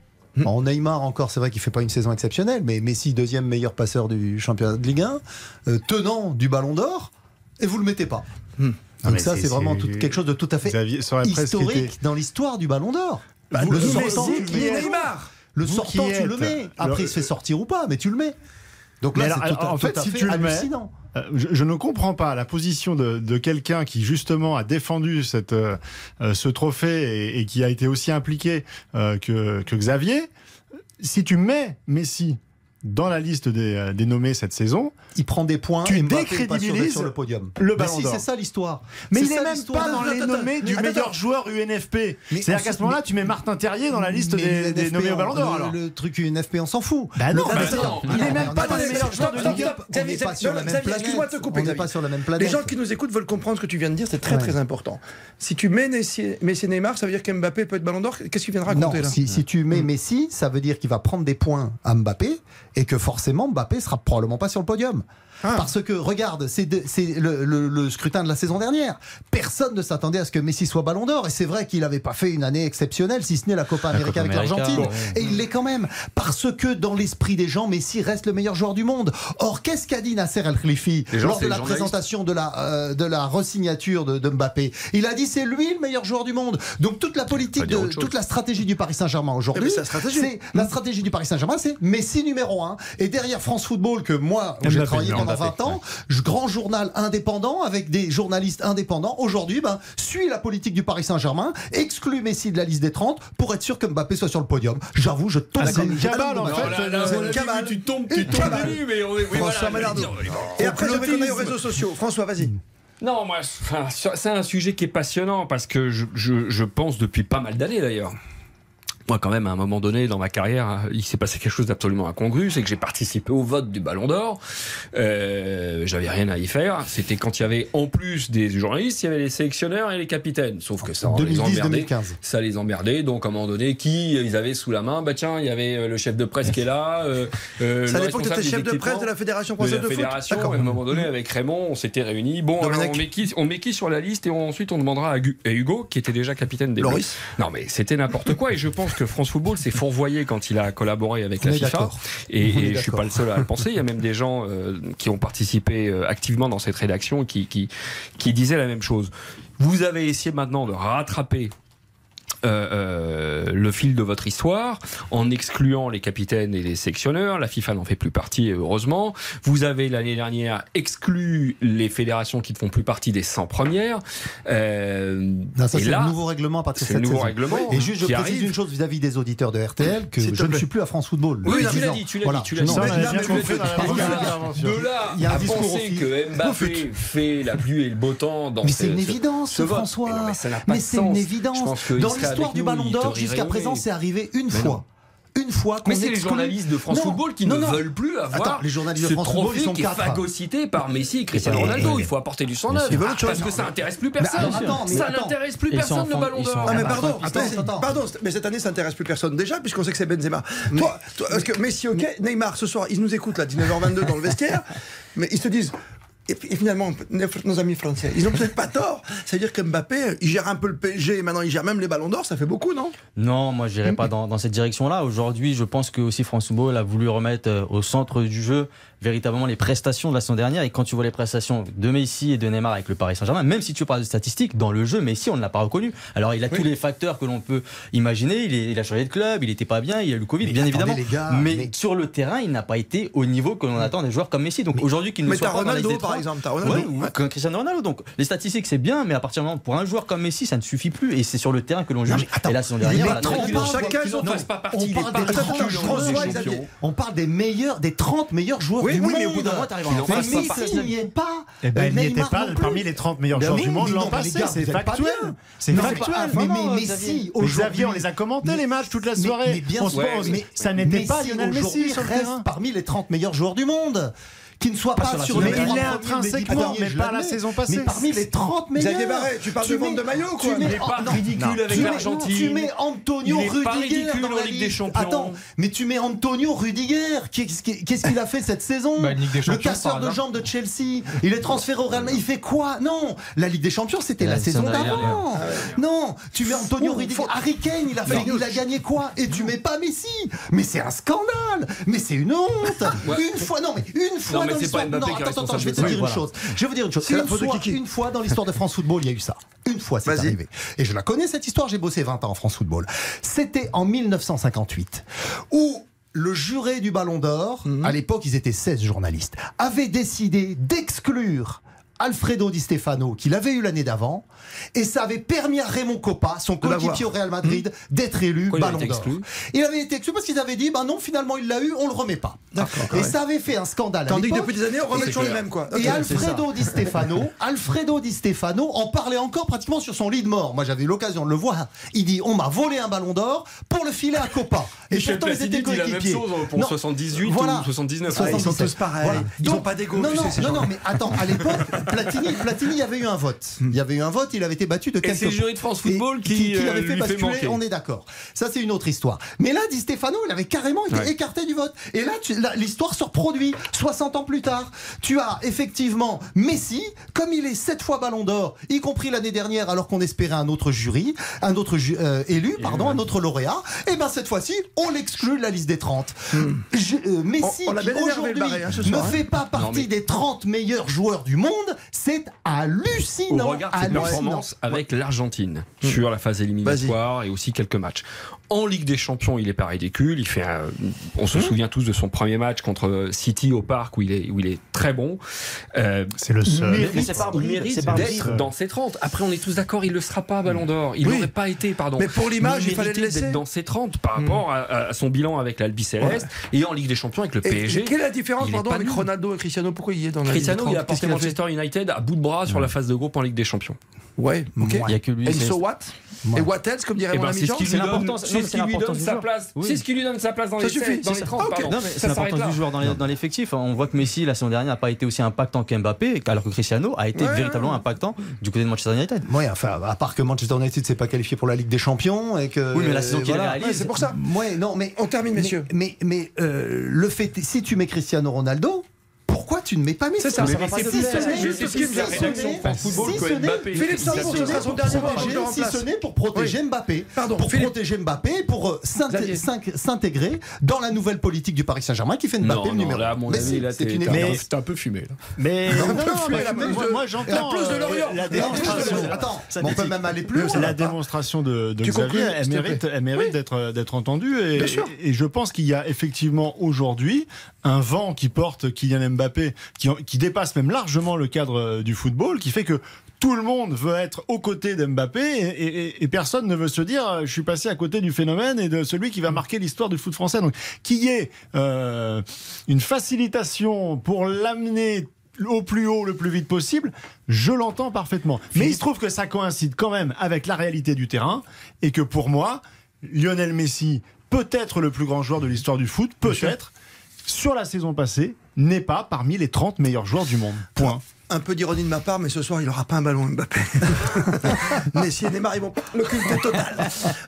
En Neymar encore, c'est vrai qu'il fait pas une saison exceptionnelle, mais Messi deuxième meilleur passeur du championnat de Ligue 1, euh, tenant du Ballon d'Or, et vous le mettez pas. Non, Donc mais ça, c'est- vraiment tout- quelque chose de tout à fait historique été- dans l'histoire du Ballon d'Or. Bah, le sortant, Qui est. Neymar Le sortant, tu le mets. Après, le- il se fait sortir ou pas, mais tu le mets. Donc là, c'est en fait, tout à si fait tu le mets. Euh, je, je ne comprends pas la position de, de quelqu'un qui justement a défendu cette, euh, euh, ce trophée et, et qui a été aussi impliqué euh, que, que Xavier. Si tu mets Messi dans la liste des, euh, des nommés cette saison, il prend des points. Tu décrédibilises sur le podium. le Mais ballon si, d'or. c'est ça l'histoire. Mais il est ça même pas dans les Attends, nommés du meilleur attends. joueur UNFP. C'est-à-dire on qu'à ce moment-là, tu mets Martin Terrier dans la liste des, nommés au Ballon d'Or. le- truc UNFP, on s'en fout. Bah non, bah il est attends, même pas n'est dans les meilleurs joueurs de Ligue un. stop, On n'est pas sur la même Xavier, planète. excuse-moi de te couper, On n'est pas sur la même Les planète. gens qui nous écoutent veulent comprendre ce que tu viens de dire, c'est très très important. Si tu mets Messi, Neymar, ça veut dire qu'Mbappé peut être ballon d'or. Qu'est-ce qu'il vient de Non, raconter là si, si tu mets Messi, ça veut dire qu'il va prendre des points à Mbappé et que forcément Mbappé sera probablement pas sur le podium. Ah. Parce que regarde, c'est le, le- le scrutin de la saison dernière. Personne ne s'attendait à ce que Messi soit Ballon d'Or et c'est vrai qu'il n'avait pas fait une année exceptionnelle, si ce n'est la Copa América avec l'Argentine. Et il l'est quand même parce que dans l'esprit des gens, Messi reste le meilleur joueur du monde. Or, qu'est-ce qu'a dit Nasser El gens, lors de la présentation de la euh, de la resignature de, de Mbappé? Il a dit c'est lui le meilleur joueur du monde. Donc toute la politique, de, toute la stratégie du Paris Saint-Germain aujourd'hui, c'est la stratégie. du Paris Saint-Germain, c'est Messi numéro 1 et derrière France Football que moi où j'ai travaillé pendant Mbappé, 20 ans, je- grand journal indépendant avec des journalistes indépendants aujourd'hui ben suit la politique du Paris Saint-Germain, exclut Messi de la liste des 30 pour être sûr que Mbappé soit sur le podium. J'avoue, je tombe Ah, c'est une cabale, en fait. là, là, C'est on une a cabale. vu, tu tombes, tu tombes cabale. de nu, mais on est. oui, François voilà, je dire, Et après, qu'on aille aux réseaux sociaux. François, vas-y. Non, moi, c'est un sujet qui est passionnant parce que je, je, je pense depuis pas mal d'années d'ailleurs. Moi, quand même, à un moment donné dans ma carrière, il s'est passé quelque chose d'absolument incongru, c'est que j'ai participé au vote du Ballon d'Or. Euh, J'avais rien à y faire. C'était quand il y avait en plus des journalistes, il y avait les sélectionneurs et les capitaines. Sauf que ça les emmerdait. 2010-2015. Ça les emmerdait. Donc, à un moment donné, qui ils avaient sous la main? Bah tiens, il y avait euh, le chef de presse qui est là. Euh, euh, tu responsable étais des chef de presse de la Fédération de française la de, foot. fédération. À un moment donné, avec Raymond, on s'était réunis. Bon, alors, on, met qui, on met qui sur la liste et on- ensuite on demandera à, Hugo, qui était déjà capitaine des Loris. Non, mais c'était n'importe quoi. Et je pense que France Football s'est fourvoyé quand il a collaboré avec On la FIFA. Et, et je suis pas le seul à le penser. Il y a même des gens euh, qui ont participé euh, activement dans cette rédaction qui, qui, qui disaient la même chose. Vous avez essayé maintenant de rattraper euh, euh, le fil de votre histoire en excluant les capitaines et les sectionneurs. La FIFA n'en fait plus partie, heureusement. Vous avez l'année dernière exclu les fédérations qui ne font plus partie des 100 premières. Euh, Non, ça c'est le nouveau règlement à partir de c'est cette nouveau saison. règlement Et juste, je précise arrive. une chose vis-à-vis des auditeurs de RTL que je ne suis plus à France Football. Oui, tu l'as 10 ans. dit, tu l'as Voilà. dit, tu l'as dit. De là- Il y a un à discours penser que Mbappé fait la pluie et le beau temps dans Mais ce- c'est une ce- évidence. François. Mais c'est une évidence. Dans l'histoire du Ballon d'Or, te jusqu'à présent, c'est arrivé une Mais fois. non. Une fois qu'on Mais c'est les journalistes de France Non, Football qui non, ne non. veulent plus avoir Attends, les journalistes de ce France Football, trophée qui est quatre. phagocyté par Messi et Cristiano Et- Ronaldo. et- Il faut apporter du sang neuf. Ils veulent autre chose. Parce que ça intéresse plus Mais personne. attends, mais ça n'intéresse plus personne le ballon d'or. Ah mais pardon, attends, attends, attends, attends. pardon, mais cette année ça intéresse plus personne déjà puisqu'on sait que c'est Benzema. Toi, toi, parce que Messi ok, Neymar ce soir ils nous écoutent là 19h22 dans le vestiaire, mais ils se disent et, finalement nos amis français ils ont peut-être pas tort. Ça veut dire que Mbappé il gère un peu le PSG et maintenant il gère même les ballons d'or, ça fait beaucoup non? Non, moi je n'irai pas dans, dans cette direction-là. Aujourd'hui, je pense que aussi France Football a voulu remettre euh, au centre du jeu véritablement les prestations de la saison dernière. Et quand tu vois les prestations de Messi et de Neymar avec le Paris Saint-Germain, même si tu parles de statistiques, dans le jeu, Messi, on ne l'a pas reconnu. Alors il a tous les facteurs que l'on peut imaginer. Il, est- il a changé de club, il n'était pas bien, il a eu le Covid, Mais bien attendez, évidemment. les gars, mais, mais- sur le terrain, il n'a pas été au niveau que l'on attend des joueurs comme Messi. Donc aujourd'hui, qu'il ne soit pas dans liste Ronaldo des par 30, exemple, t'as Ronaldo. Ouais, ou Ouais. Cristiano Ronaldo. Donc les statistiques, c'est bien, mais à partir du moment pour un joueur comme Messi, ça ne suffit plus. Et c'est sur le terrain que l'on juge. mais attends, et dernière, est on vu. Chacun n'en Non, fassent pas partie des parle des parties 30 des François, champions. Xavier, on parle des meilleurs, des 30 meilleurs joueurs Oui, du oui, monde. mais au bout d'un moment, t'arrives à Mais Messi n'y est pas. Eh ben, il n'y était Neymar pas parmi les 30 meilleurs Ben joueurs oui, du monde l'an passé. gars, C'est factuel. C'est factuel. mais. Messi, aujourd'hui. On les a commentés les matchs toute la soirée. Mais, bien sûr, ça n'était pas Lionel Messi reste parmi les 30 meilleurs joueurs du monde. Qui ne soit Pas pas, sur la sur saison les trois intrinsèquement, mais pas la saison passée. Mais parmi les 30 meilleurs. Xavier Barret, tu parles de vente de maillot, quoi. tu mets- Il n'est pas oh, non, ridicule avec l'Argentine. Tu mets Antonio Rudiger dans la Ligue des. Champions. Attends, mais tu mets Antonio Rudiger. Qu'est-ce qu'il a fait cette saison Bah, Le casseur de jambes de Chelsea. Il est transféré au Real Madrid. Il fait quoi? Non, la Ligue des Champions, c'était La saison d'avant. Non, tu mets Antonio Rudiger. Harry Kane, il a, fait, Non. il a gagné quoi? Et tu mets pas Messi Mais c'est un scandale Mais c'est une honte Une fois, non mais une fois mais c'est l'histoire. pas Mbappé Non, qui est attends, attends, je vais te dire une chose. Je vais vous dire une chose. Une fois, Kiki. une fois dans l'histoire de France Football, il y a eu ça. Une fois, c'est arrivé. Et je la connais cette histoire. J'ai bossé 20 ans en France Football. C'était en 1958 où le juré du Ballon d'Or, Mhm. à l'époque ils étaient 16 journalistes, avait décidé d'exclure Alfredo Di Stefano, qu'il avait eu l'année d'avant, et ça avait permis à Raymond Coppa, son coéquipier au Real Madrid, d'être élu Ballon d'Or. Il avait été exclu parce qu'ils avaient dit, bah non, finalement il l'a eu, on le remet pas. Et ouais. ça avait fait un scandale. Tandis que depuis des années, on remet Et- toujours les mêmes, quoi. Et Alfredo Di Stefano, Alfredo Di Stefano en parlait encore pratiquement sur son lit de mort. Moi, j'avais eu l'occasion de le voir. Il dit on m'a volé un ballon d'or pour le filer à Coppa. Et Michel pourtant, ils étaient dit la même coéquipiers. chose pour Non, 78 voilà. ou 79. Ah, ils sont 77. tous pareils. Voilà. Ils ont Donc- pas d'égo, Non, non, non, mais attends, à l'époque, Platini, Platini, il y avait eu un vote. Il y avait eu un vote, il avait été battu de Et quelques c'est le jury de France Football et qui, euh, l'avait fait lui fait basculer, on est d'accord. Ça, c'est une autre histoire. Mais là, Di Stefano, il avait carrément été Ouais. écarté du vote. Et là, tu- là, l'histoire se reproduit 60 ans plus tard. Tu as effectivement Messi, comme il est 7 fois ballon d'or, y compris l'année dernière, alors qu'on espérait un autre jury, un autre ju- euh, élu, pardon, un autre lauréat. Et ben cette fois-ci, on l'exclut de la liste des 30. Je- euh, Messi, bien aujourd'hui hein, ne hein. fait pas partie mais- des 30 meilleurs joueurs du monde, c'est On hallucinant. regarde ses hallucinant. performances avec l'Argentine sur la phase éliminatoire et aussi quelques matchs. En Ligue des Champions, il est pas ridicule. Il fait, un- on se souvient tous de son premier match contre City au Parc où il est, où il est très bon. Euh, C'est le seul. mérite- Mais il mérite d'être dans ses 30. Après, on est tous d'accord, il le sera pas Ballon d'Or. Il Oui. n'aurait pas été, pardon. Mais pour l'image, Mais il fallait le laisser. d'être dans ses 30 par rapport à, à son bilan avec l'Albi Céleste et en Ligue des Champions avec le Et- PSG. quelle est la différence il pardon, pas avec. Ronaldo et Cristiano? Pourquoi il est dans la Cristiano, Ligue il des a 30? porté Qu'est-ce qu'il Manchester United à bout de bras sur la phase de groupe en Ligue des Champions. Ouais, ok. Il y a que lui. And so what? Et what else, comme dirait Eh mon ben, ami c'est ce Jean? qui lui C'est donne, c'est ce qui lui sa place. Oui. C'est ce qui lui donne sa place dans Ça les suffit, sept- dans c'est les ça. 30. Ah, ok. pardon. Non, mais Ça c'est l'importance du joueur dans l'effectif. On voit que Messi, la saison dernière, n'a pas été aussi impactant qu'Mbappé, alors que Cristiano a été Ouais, véritablement impactant du côté de Manchester United. Oui, enfin, à part que Manchester United s'est pas qualifié pour la Ligue des Champions et que. Oui, mais la saison qu'il voilà. réalise- Ouais, c'est pour ça. Ouais, non, mais On termine, mais- messieurs. Mais, mais, euh, le fait, si tu mets Cristiano Ronaldo, pourquoi tu ne mets pas Messi C'est ça. Mais Mais si c'est ce n'est- c'est juste ce qui si ce. Philippe Sanson, sera son pour dernier protéger- je le si remplace. ce n'est pour protéger Mbappé, Pardon, pour protéger Mbappé, pour euh, s'intégrer dans la nouvelle politique du Paris Saint-Germain qui fait Mbappé le numéro. Mais c'est une t'es un peu- évidence. t'es un peu fumé. Mais moi, j'entends la plus de euh, démonstration. Attends, Ça on peut même aller plus loin. La démonstration de, Xavier, elle mérite, plaît. elle mérite d'être entendue. Et, Bien sûr. et je pense qu'il y a effectivement aujourd'hui un vent qui porte Kylian Mbappé, qui, qui dépasse même largement le cadre euh, du football, qui fait que tout le monde veut être aux côtés d'Mbappé et, et- et personne ne veut se dire euh, je suis passé à côté du phénomène et de celui qui va marquer l'histoire du foot français. Donc qu'il y ait euh, une facilitation pour l'amener au plus haut le plus vite possible, je l'entends parfaitement. Mais il se trouve que ça coïncide quand même avec la réalité du terrain et que pour moi, Lionel Messi, peut-être le plus grand joueur de l'histoire du foot, peut-être, sur la saison passée, n'est pas parmi les 30 meilleurs joueurs du monde. Point. Un peu d'ironie de ma part, mais ce soir, il n'aura pas un ballon Mbappé. Messi et Neymar, ils vont l'occulter total.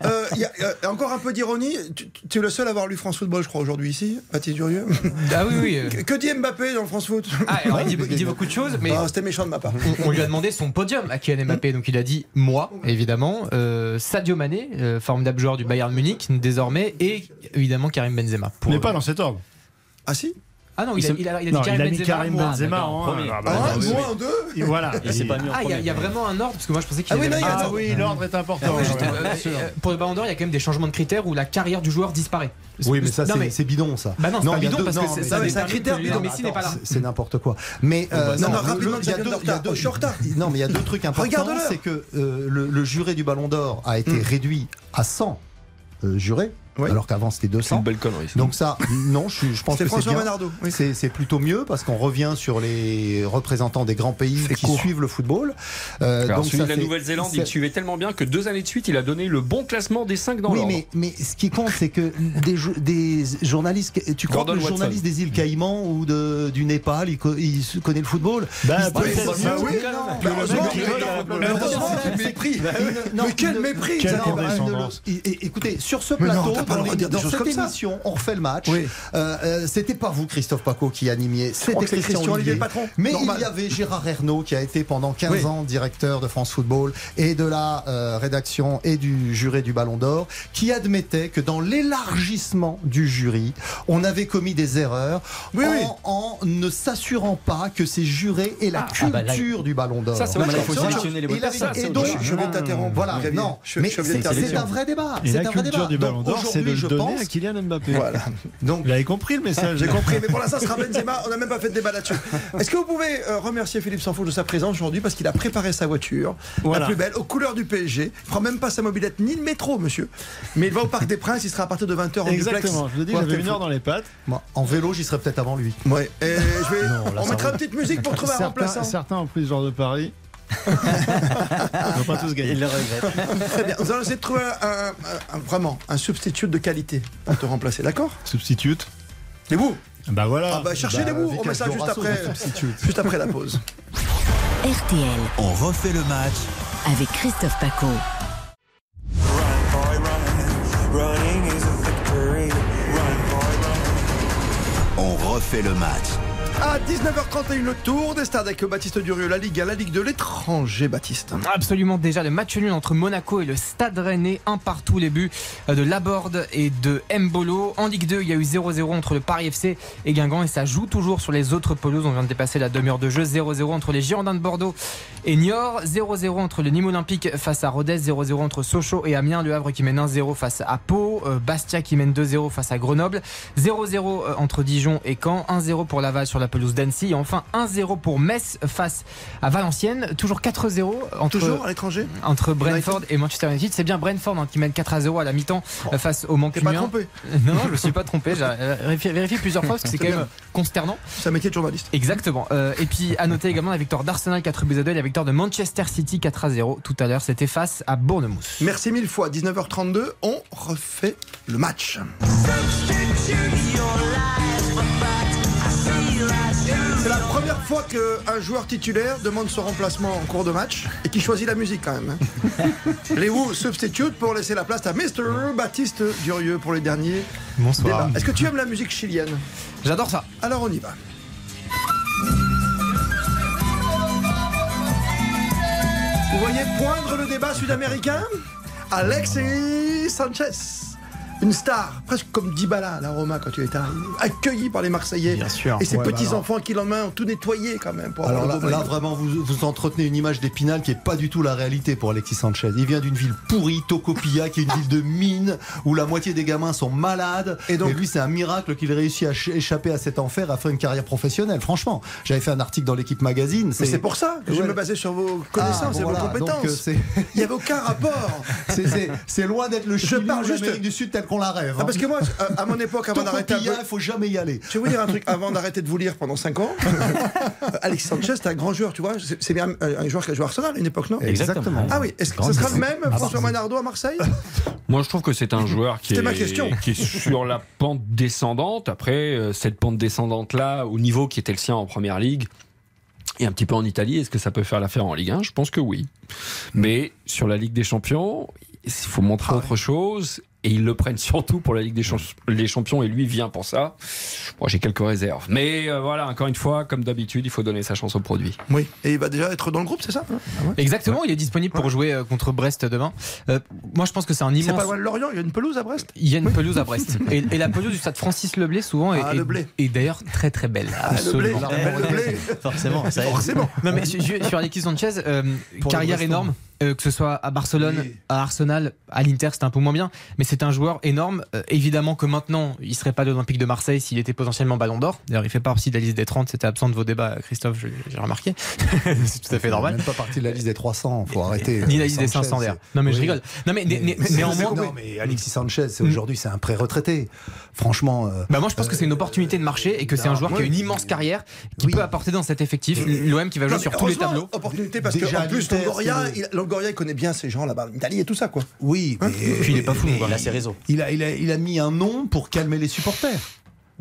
Euh, il y a, euh, encore un peu d'ironie. Tu, tu es le seul à avoir lu France Football, je crois, aujourd'hui ici, Baptiste Durieux. Ah oui, oui. euh. Que, que dit Mbappé dans le France Foot? Ah, alors, il, dit, il dit beaucoup de choses, mais Ah, C'était méchant de ma part. on, on lui a demandé son podium à Kylian Mbappé, donc il a dit moi, évidemment, euh, Sadio Mané, euh, formidable joueur du Bayern Munich désormais, et évidemment Karim Benzema. Pour- Mais pas dans cet ordre. Ah si Ah non, il a, il a- il a dit Non, Karim il a mis Benzema. Karim en un. Ah, bah, Ah, oui, moi, en deux. Et voilà. Il s'est pas mis en Ah, il y, a- y vraiment un ordre, parce que moi je pensais qu'il Ah oui, avait Ah oui, l'ordre est important. Ah Ouais, euh, pour le Ballon d'Or, il y a quand même des changements de critères où la carrière du joueur disparaît. Oui, mais ça, c'est bidon, ça. Bah non, c'est pas bidon deux- parce non, que c'est- un critère bidon. Messi n'est pas là. C'est- n'importe quoi. Mais euh, Non, rapidement, je suis en retard. Non, mais il y a deux trucs importants. C'est que euh, le, juré du Ballon d'Or a été réduit à 100 euh, jurés, Oui. alors qu'avant c'était C'est une 200. belle connerie. ça. Donc ça, non, je, suis- je pense que c'est François bien. Oui. C'est c'est plutôt mieux parce qu'on revient sur les représentants des grands pays qui court. suivent le football. Euh, Alors, donc celui ça, de la Nouvelle-Zélande, il suivait tellement bien que deux années de suite, il a donné le bon classement des cinq dans oui, l'ordre. mais, mais ce qui compte, c'est que des, des journalistes. Tu crois que le Watson. journaliste des îles Caïmans ou de, du Népal, il, co- il connaît le football? Bah, Il peut-être Bah, mieux, oui, oui. non. Mais quel mépris, Écoutez, sur ce plateau, t'as pas le dans, droit de les- dire des dans choses cette comme ça. émission, on refait le match. Oui. Euh, euh, C'était pas vous, Christophe Paco, qui animiez. C'était Christian, Christian Olivier, Olivier. le patron. Mais Normal. il y avait Gérard Ernaud qui a été pendant 15 Oui. ans directeur de France Football et de la euh, rédaction et du juré du Ballon d'Or, qui admettait que dans l'élargissement du jury, on avait commis des erreurs Oui, en, oui. en ne s'assurant pas que ces jurés aient la Ah, culture bah là, du Ballon d'Or. Ça, c'est il faut sélectionner les Et bonnes personnes. donc. Je vais t'interrompre. Voilà, non, mais c'est un vrai débat. C'est un vrai culture débat. C'est aujourd'hui, de je le donner pense. à Kylian Mbappé. Voilà. Donc, Vous avez compris le message J'ai compris, mais pour l'instant, ce sera Benzema. On n'a même pas fait de débat là-dessus. Est-ce que vous pouvez euh, remercier Philippe Sanfou de sa présence aujourd'hui parce qu'il a préparé sa voiture, Voilà. la plus belle, aux couleurs du PSG. Il prend même pas sa mobilette ni le métro, monsieur. Mais il va au Parc des Princes. Il sera à partir de 20h en Exactement, je vous dis, j'avais une heure dans les pattes. moi, en vélo, j'y serais peut-être avant lui. Ouais. Et je vais... Non, là, on mettra une petite musique pour trouver un remplaçant. certains ont pris ce genre de pari. Ils n'ont pas tous gagné. Il le regrette. Très bien. Nous allons essayer de trouver un, un- un- vraiment un substitut de qualité pour te remplacer, d'accord? Substitute. Les bouts Bah voilà. Ah bah cherchez les bouts. On met ça juste après, juste après la pause. RTL On refait le match avec Christophe Paco. On refait le match. À 19h31, le tour des stades avec Baptiste Durieux, la Ligue 1, la Ligue de l'étranger, Baptiste. Absolument déjà le match nul entre Monaco et le Stade Rennais, un partout les buts euh, de Laborde et de Mbolo. En Ligue 2, il y a eu 0-0 entre le Paris FC et Guingamp et ça joue toujours sur les autres pelouses. On vient de dépasser la demi-heure de jeu. 0-0 entre les Girondins de Bordeaux et Niort. 0-0 entre le Nîmes Olympique face à Rodez. 0-0 entre Sochaux et Amiens. Le Havre qui mène 1-0 face à Pau. Euh, Bastia qui mène 2-0 face à Grenoble. 0-0 euh, entre Dijon et Caen. 1-0 pour Laval sur la pelouse d'Annecy. Et enfin 1-0 pour Metz face à Valenciennes. Toujours 4-0 entre Toujours à l'étranger entre Brentford et Manchester United. C'est bien Brentford hein, qui mène 4 à 0 à la mi-temps euh, face au T'es pas Mancunien. trompé Non, non, je ne suis pas trompé. J'ai euh, vérifié, vérifié plusieurs fois parce que c'est quand bien. même consternant. C'est un métier de journaliste. Exactement. Euh, et puis à noter également la victoire d'Arsenal 4 buts à 2 et la victoire de Manchester City 4 à 0 tout à l'heure. C'était face à Bournemouth. Merci mille fois. 19h32, on refait le match. C'est la première fois qu'un joueur titulaire demande son remplacement en cours de match et qui choisit la musique quand même. hein. Les Who substitute pour laisser la place à Mr. Baptiste Durieux pour les derniers Bonsoir. Est-ce que tu aimes la musique chilienne? J'adore ça. Alors on y va. Vous voyez poindre le débat sud-américain? Alexis Sanchez. Une star, presque comme Dybala à la Roma quand tu es arrivé, accueilli par les Marseillais. Bien sûr. Et ses Ouais, bah petits-enfants qui l'emmènent ont tout nettoyé quand même. Pour Alors là, là, vraiment, vous, vous entretenez une image d'Épinal qui est pas du tout la réalité pour Alexis Sanchez. Il vient d'une ville pourrie, Tocopilla, qui est une ville de mine, où la moitié des gamins sont malades. Et Et, donc- lui, c'est un miracle qu'il réussit à ch- échapper à cet enfer, à faire une carrière professionnelle. Franchement, j'avais fait un article dans l'équipe magazine. Mais c'est pour ça que je Ouais. me basais sur vos Ah, connaissances et bon, vos voilà. Euh, compétences. c'est- Il n'y avait aucun rapport. c'est- loin d'être le Je parle juste- l'Amérique du Sud tel qu'on la rêve. Ah, hein. parce que moi, à- à mon époque, avant d'arrêter il faut jamais y aller. Je vais vous dire un truc, avant d'arrêter de vous lire pendant 5 ans, Alexis Sanchez, c'était un grand joueur, tu vois. C'est c'est bien un joueur qui a joué à Arsenal à une époque, non? Exactement. Ah oui, est-ce que ce sera le même, François Manardo à Marseille? Moi, je trouve que c'est un joueur qui C'était est, ma question. qui est sur la pente descendante. Après, euh, cette pente descendante-là, au niveau qui était le sien en première ligue, et un petit peu en Italie, est-ce que ça peut faire l'affaire en Ligue 1 Je pense que oui. Mais sur la Ligue des Champions, il faut montrer Ah autre chose. Et ils le prennent surtout pour la Ligue des les Champions, et lui vient pour ça. Moi, j'ai quelques réserves. Mais euh, voilà, encore une fois, comme d'habitude, il faut donner sa chance au produit. Oui, et il va déjà être dans le groupe, c'est ça? Exactement, il est disponible pour jouer euh, contre Brest demain. Euh, moi, je pense que c'est un C'est immense. pas loin de Lorient, il y a une pelouse à Brest? Il y a une pelouse à Brest. Et, et la pelouse du stade Francis Leblé, souvent, est, Ah, le blé. est- est d'ailleurs très très belle. Ah, blé. Forcément, ça. Forcément. Non mais sur, sur Alexis Sanchez, euh, carrière énorme, euh, que ce soit à Barcelone, Oui. à Arsenal, à l'Inter, c'était un peu moins bien, mais c'est un joueur énorme. Euh, évidemment que maintenant, il serait pas de l'Olympique de Marseille s'il était potentiellement Ballon d'Or. D'ailleurs, il fait pas partie de la liste des 30, c'était absent de vos débats, Christophe, j'ai remarqué. c'est tout à fait normal. Même pas partie de la liste des 300, faut arrêter. Ni la euh, liste des Sanchez, 500 d'ailleurs. Non mais je rigole. Non mais, né- né- Mais- néanmoins, non, mais Alexis Sanchez, c'est aujourd'hui, c'est un pré-retraité. Franchement. euh, Bah moi je pense que c'est une opportunité de marché et que c'est un joueur qui a une immense carrière qui Oui. peut apporter dans cet effectif l'OM qui va jouer Non, sur tous les tableaux. Opportunité parce qu'en plus, Longoria, il, il connaît bien ces gens là-bas, l'Italie et tout ça, quoi. Oui, mais, Puis il est pas fou. Il il, a, il a mis un nom pour calmer les supporters.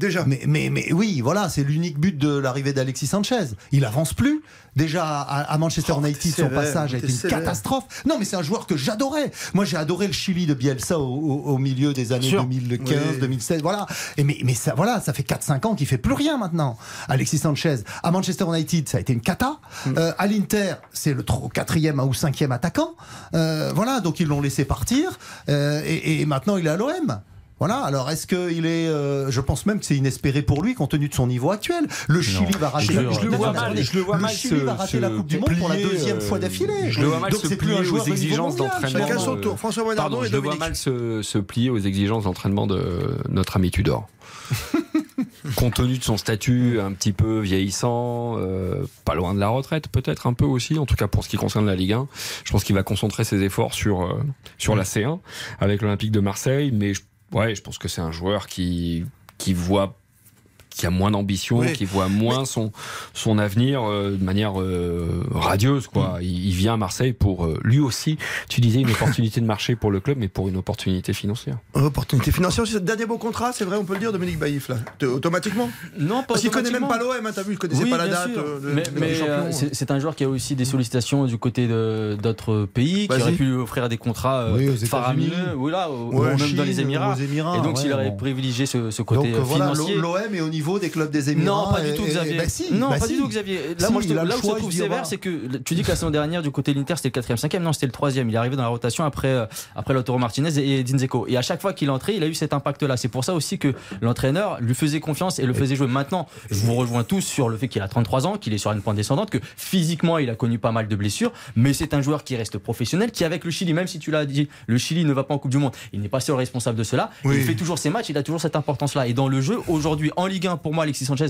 Déjà. Mais, mais, mais oui, voilà, c'est l'unique but de l'arrivée d'Alexis Sanchez. Il avance plus. Déjà à, à Manchester Oh, United, son sévère, passage a été une sévère. catastrophe. Non, mais c'est un joueur que j'adorais. Moi, j'ai adoré le Chili de Bielsa au, au- au milieu des années Sûr. 2015, Oui. 2016. Voilà. Et mais, mais ça, voilà, ça fait 4-5 ans qu'il fait plus rien maintenant. Alexis Sanchez. À Manchester United, ça a été une cata. Mm. Euh, à l'Inter, c'est le quatrième ou cinquième attaquant. Euh, voilà, donc ils l'ont laissé partir. Euh, et, et maintenant, il est à l'OM. Voilà, alors est-ce qu'il est. euh, je pense même que c'est inespéré pour lui compte tenu de son niveau actuel. Le Chili va rater. Je le- je le vois mal, Attendez, je le vois mal Chili se- va rater se la Coupe du Monde pour la deuxième euh, fois d'affilée. Je le vois mal Donc se plier aux exigences d'entraînement. Chacun son euh, tour. François Pardon, et je le vois mal se, se plier aux exigences d'entraînement de notre ami Tudor. Compte tenu de son statut un petit peu vieillissant, euh, pas loin de la retraite peut-être un peu aussi, en tout cas pour ce qui concerne la Ligue 1, je pense qu'il va concentrer ses efforts sur, euh, sur la C1 avec l'Olympique de Marseille, mais je, ouais, je pense que c'est un joueur qui, qui voit qui a moins d'ambition, Oui. qui voit moins son, son avenir euh, de manière euh, radieuse. Quoi. Il, il vient à Marseille pour, euh, lui aussi, tu disais, une opportunité de marché pour le club, mais pour une opportunité financière. Opportunité financière aussi, c'est le dernier beau contrat, c'est vrai, on peut le dire, Dominique Baïf, là. Automatiquement Non, pas Parce qu'il connaît même pas l'OM, hein, t'as vu, il connaissait Oui, pas la date euh, de, mais euh, c'est un joueur qui a aussi des sollicitations du côté d'autres pays, qui aurait pu lui offrir des contrats euh, Oui, faramineux, ou là, ou, Ouais, ou même Chine, dans les Émirats. aux Émirats, Et donc, ouais, s'il aurait bon. privilégié ce, ce côté Donc voilà, financier. l'OM est au niveau des clubs des Émirats. Non, pas du tout, Xavier. bah si, non, bah pas si. du tout, Xavier. Là, Si, moi, je te- là où trouve sévère, c'est que tu dis que la saison dernière, du côté de l'Inter, c'était le 4 5 Non, c'était le 3 Il est arrivé dans la rotation après, euh, après Lautaro Martinez et, et Dinzeco. Et à chaque fois qu'il entrait, il a eu cet impact-là. C'est pour ça aussi que l'entraîneur lui faisait confiance et le faisait jouer. Maintenant, je vous rejoins tous sur le fait qu'il a 33 ans, qu'il est sur une pente descendante, que physiquement, il a connu pas mal de blessures. Mais c'est un joueur qui reste professionnel, qui avec le Chili, même si tu l'as dit, le Chili ne va pas en Coupe du Monde, il n'est pas seul responsable de cela. Oui. Il fait toujours ses matchs, il a toujours cette importance-là. Et dans le jeu, aujourd'hui, en Ligue 1, pour moi, Alexis Sanchez,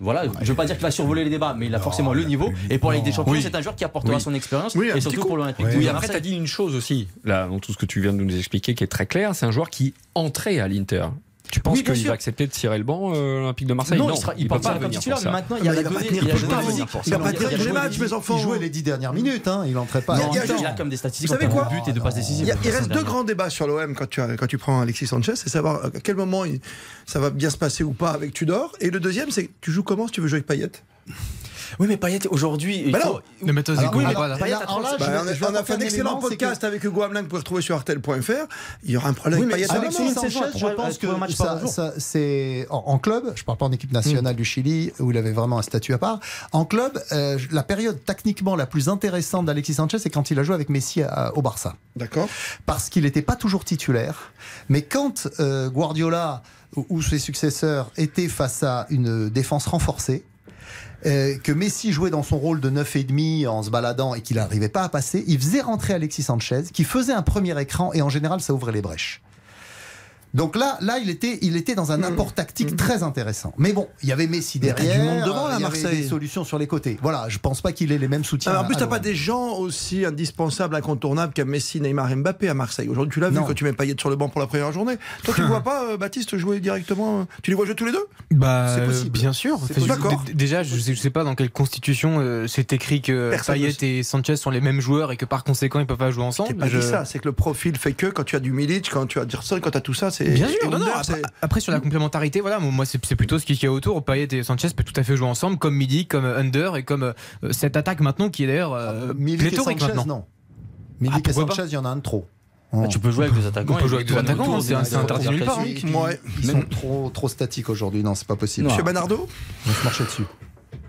voilà, je veux pas dire qu'il va survoler les débats, mais il a forcément le niveau. Et pour la Ligue des Champions, Oui. c'est un joueur qui apportera Oui. son expérience Oui, et surtout coup. pour l'Olympique. Oui, après, tu as dit une chose aussi, là, dans tout ce que tu viens de nous expliquer, qui est très clair, c'est un joueur qui entrait à l'Inter. Tu penses Oui, qu'il va accepter de tirer le banc, euh, l'Olympique de Marseille? Non, il, sera, il, peut part pas comme venir pour ça. maintenant il a mais il pas il a donné- il a Il va pas il a tous les matchs, mes enfants. Il jouait les 10 dernières minutes, hein, il entrait pas. Il y a- il y a il a comme des statistiques Vous savez quoi de buts et de passes décisives. Il, a- il reste deux grands débats sur l'OM quand tu, as- quand tu prends Alexis Sanchez, c'est savoir à quel moment il- ça va bien se passer ou pas avec Tudor. Et le deuxième, c'est tu joues comment si tu veux jouer avec Payet? Oui, mais Payet aujourd'hui. il Bah faut- non. Ne mettez Alors, oui, alors, là. Là, Bah, je on a- fait un excellent podcast avec Hugo Hamelin que vous pouvez retrouver sur artel.fr. Il y aura un problème Oui, avec mais Payet. avec Sanchez, je pense que ça, ça- c'est en, en club. Je parle pas en équipe nationale du Chili où il avait vraiment un statut à part. En club, euh, la période techniquement la plus intéressante d'Alexis Sanchez, c'est quand il a joué avec Messi à- au Barça, D'accord. parce qu'il n'était pas toujours titulaire. Mais quand euh, Guardiola ou ses successeurs étaient face à une défense renforcée. Euh, que Messi jouait dans son rôle de 9,5 en se baladant et qu'il n'arrivait pas à passer, il faisait rentrer Alexis Sanchez, qui faisait un premier écran et en général ça ouvrait les brèches. Donc là, là il, était, il était dans un apport tactique très intéressant. Mais bon, il y avait Messi derrière, du monde devant, euh, là, il y avait Marseille. des solutions sur les côtés. Voilà, je pense pas qu'il ait les mêmes soutiens. Alors, en plus, t'as pas des gens aussi indispensables, incontournables qu'un Messi, Neymar, Mbappé à Marseille. Aujourd'hui, tu l'as vu quand tu mets Payet sur le banc pour la première journée. Toi, tu ne vois pas euh, Baptiste jouer directement euh, Tu les vois jouer tous les deux? Bah, C'est possible. bien sûr. C'est. D'accord. Déjà, je sais, je sais pas dans quelle constitution euh, c'est écrit que Personne ne Payet et Sanchez sont les mêmes joueurs et que par conséquent ils peuvent pas jouer C'est ensemble. pas Je- dit ça, c'est que le profil fait que quand tu as du Milic, quand tu as Dirson, quand tu as tout ça, c'est. Bien sûr, et non, non, après, sur la complémentarité, voilà, moi c'est plutôt ce qu'il y a autour. Payet et Sanchez peuvent tout à fait jouer ensemble, comme Midi, comme euh, Under et comme euh, cette attaque maintenant qui est d'ailleurs euh, et pléthorique Sanchez, maintenant. non. Milik et pourquoi Sanchez, il y en a un de trop. Ah, Tu peux jouer avec deux attaquants. On peut et jouer avec deux tourner attaquants, c'est des- des- interdit des- nulle part, des- hein. des-. Ils sont trop, trop statiques aujourd'hui. Non, c'est pas possible. Monsieur Banardo On se marchait dessus.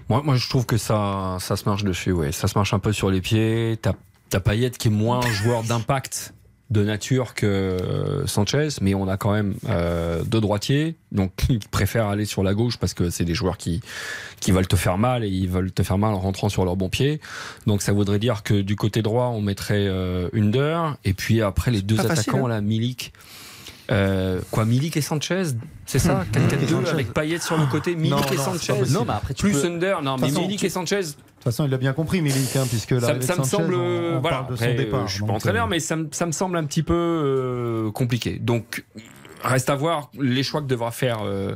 Moi, moi, je trouve que ça, ça se marche dessus, ouais. Ça se marche un peu sur les pieds. T'as, t'as Payet qui est moins un joueur d'impact de nature que euh, Sanchez, mais on a quand même euh, deux droitiers, donc qui préfèrent aller sur la gauche parce que c'est des joueurs qui qui veulent te faire mal et ils veulent te faire mal en rentrant sur leur bon pied. Donc ça voudrait dire que du côté droit, on mettrait euh, Under et puis après les deux pas facile, attaquants hein. là, Milik. Euh, quoi, Milik et Sanchez, c'est ça? 4-4-2 avec Payet sur le côté, Milik Non, et Sanchez. Non, mais après, tu plus peux- Under, non, mais façon, Milik tu- et Sanchez, toute façon, il a bien compris, Milik, hein, puisque ça, la, ça me Sanchez, semble, on, on voilà, parle de son après, départ. euh, je suis pas entraîneur, euh, mais ça, me- ça me semble un petit peu euh, compliqué. Donc, reste à voir les choix que devra faire euh,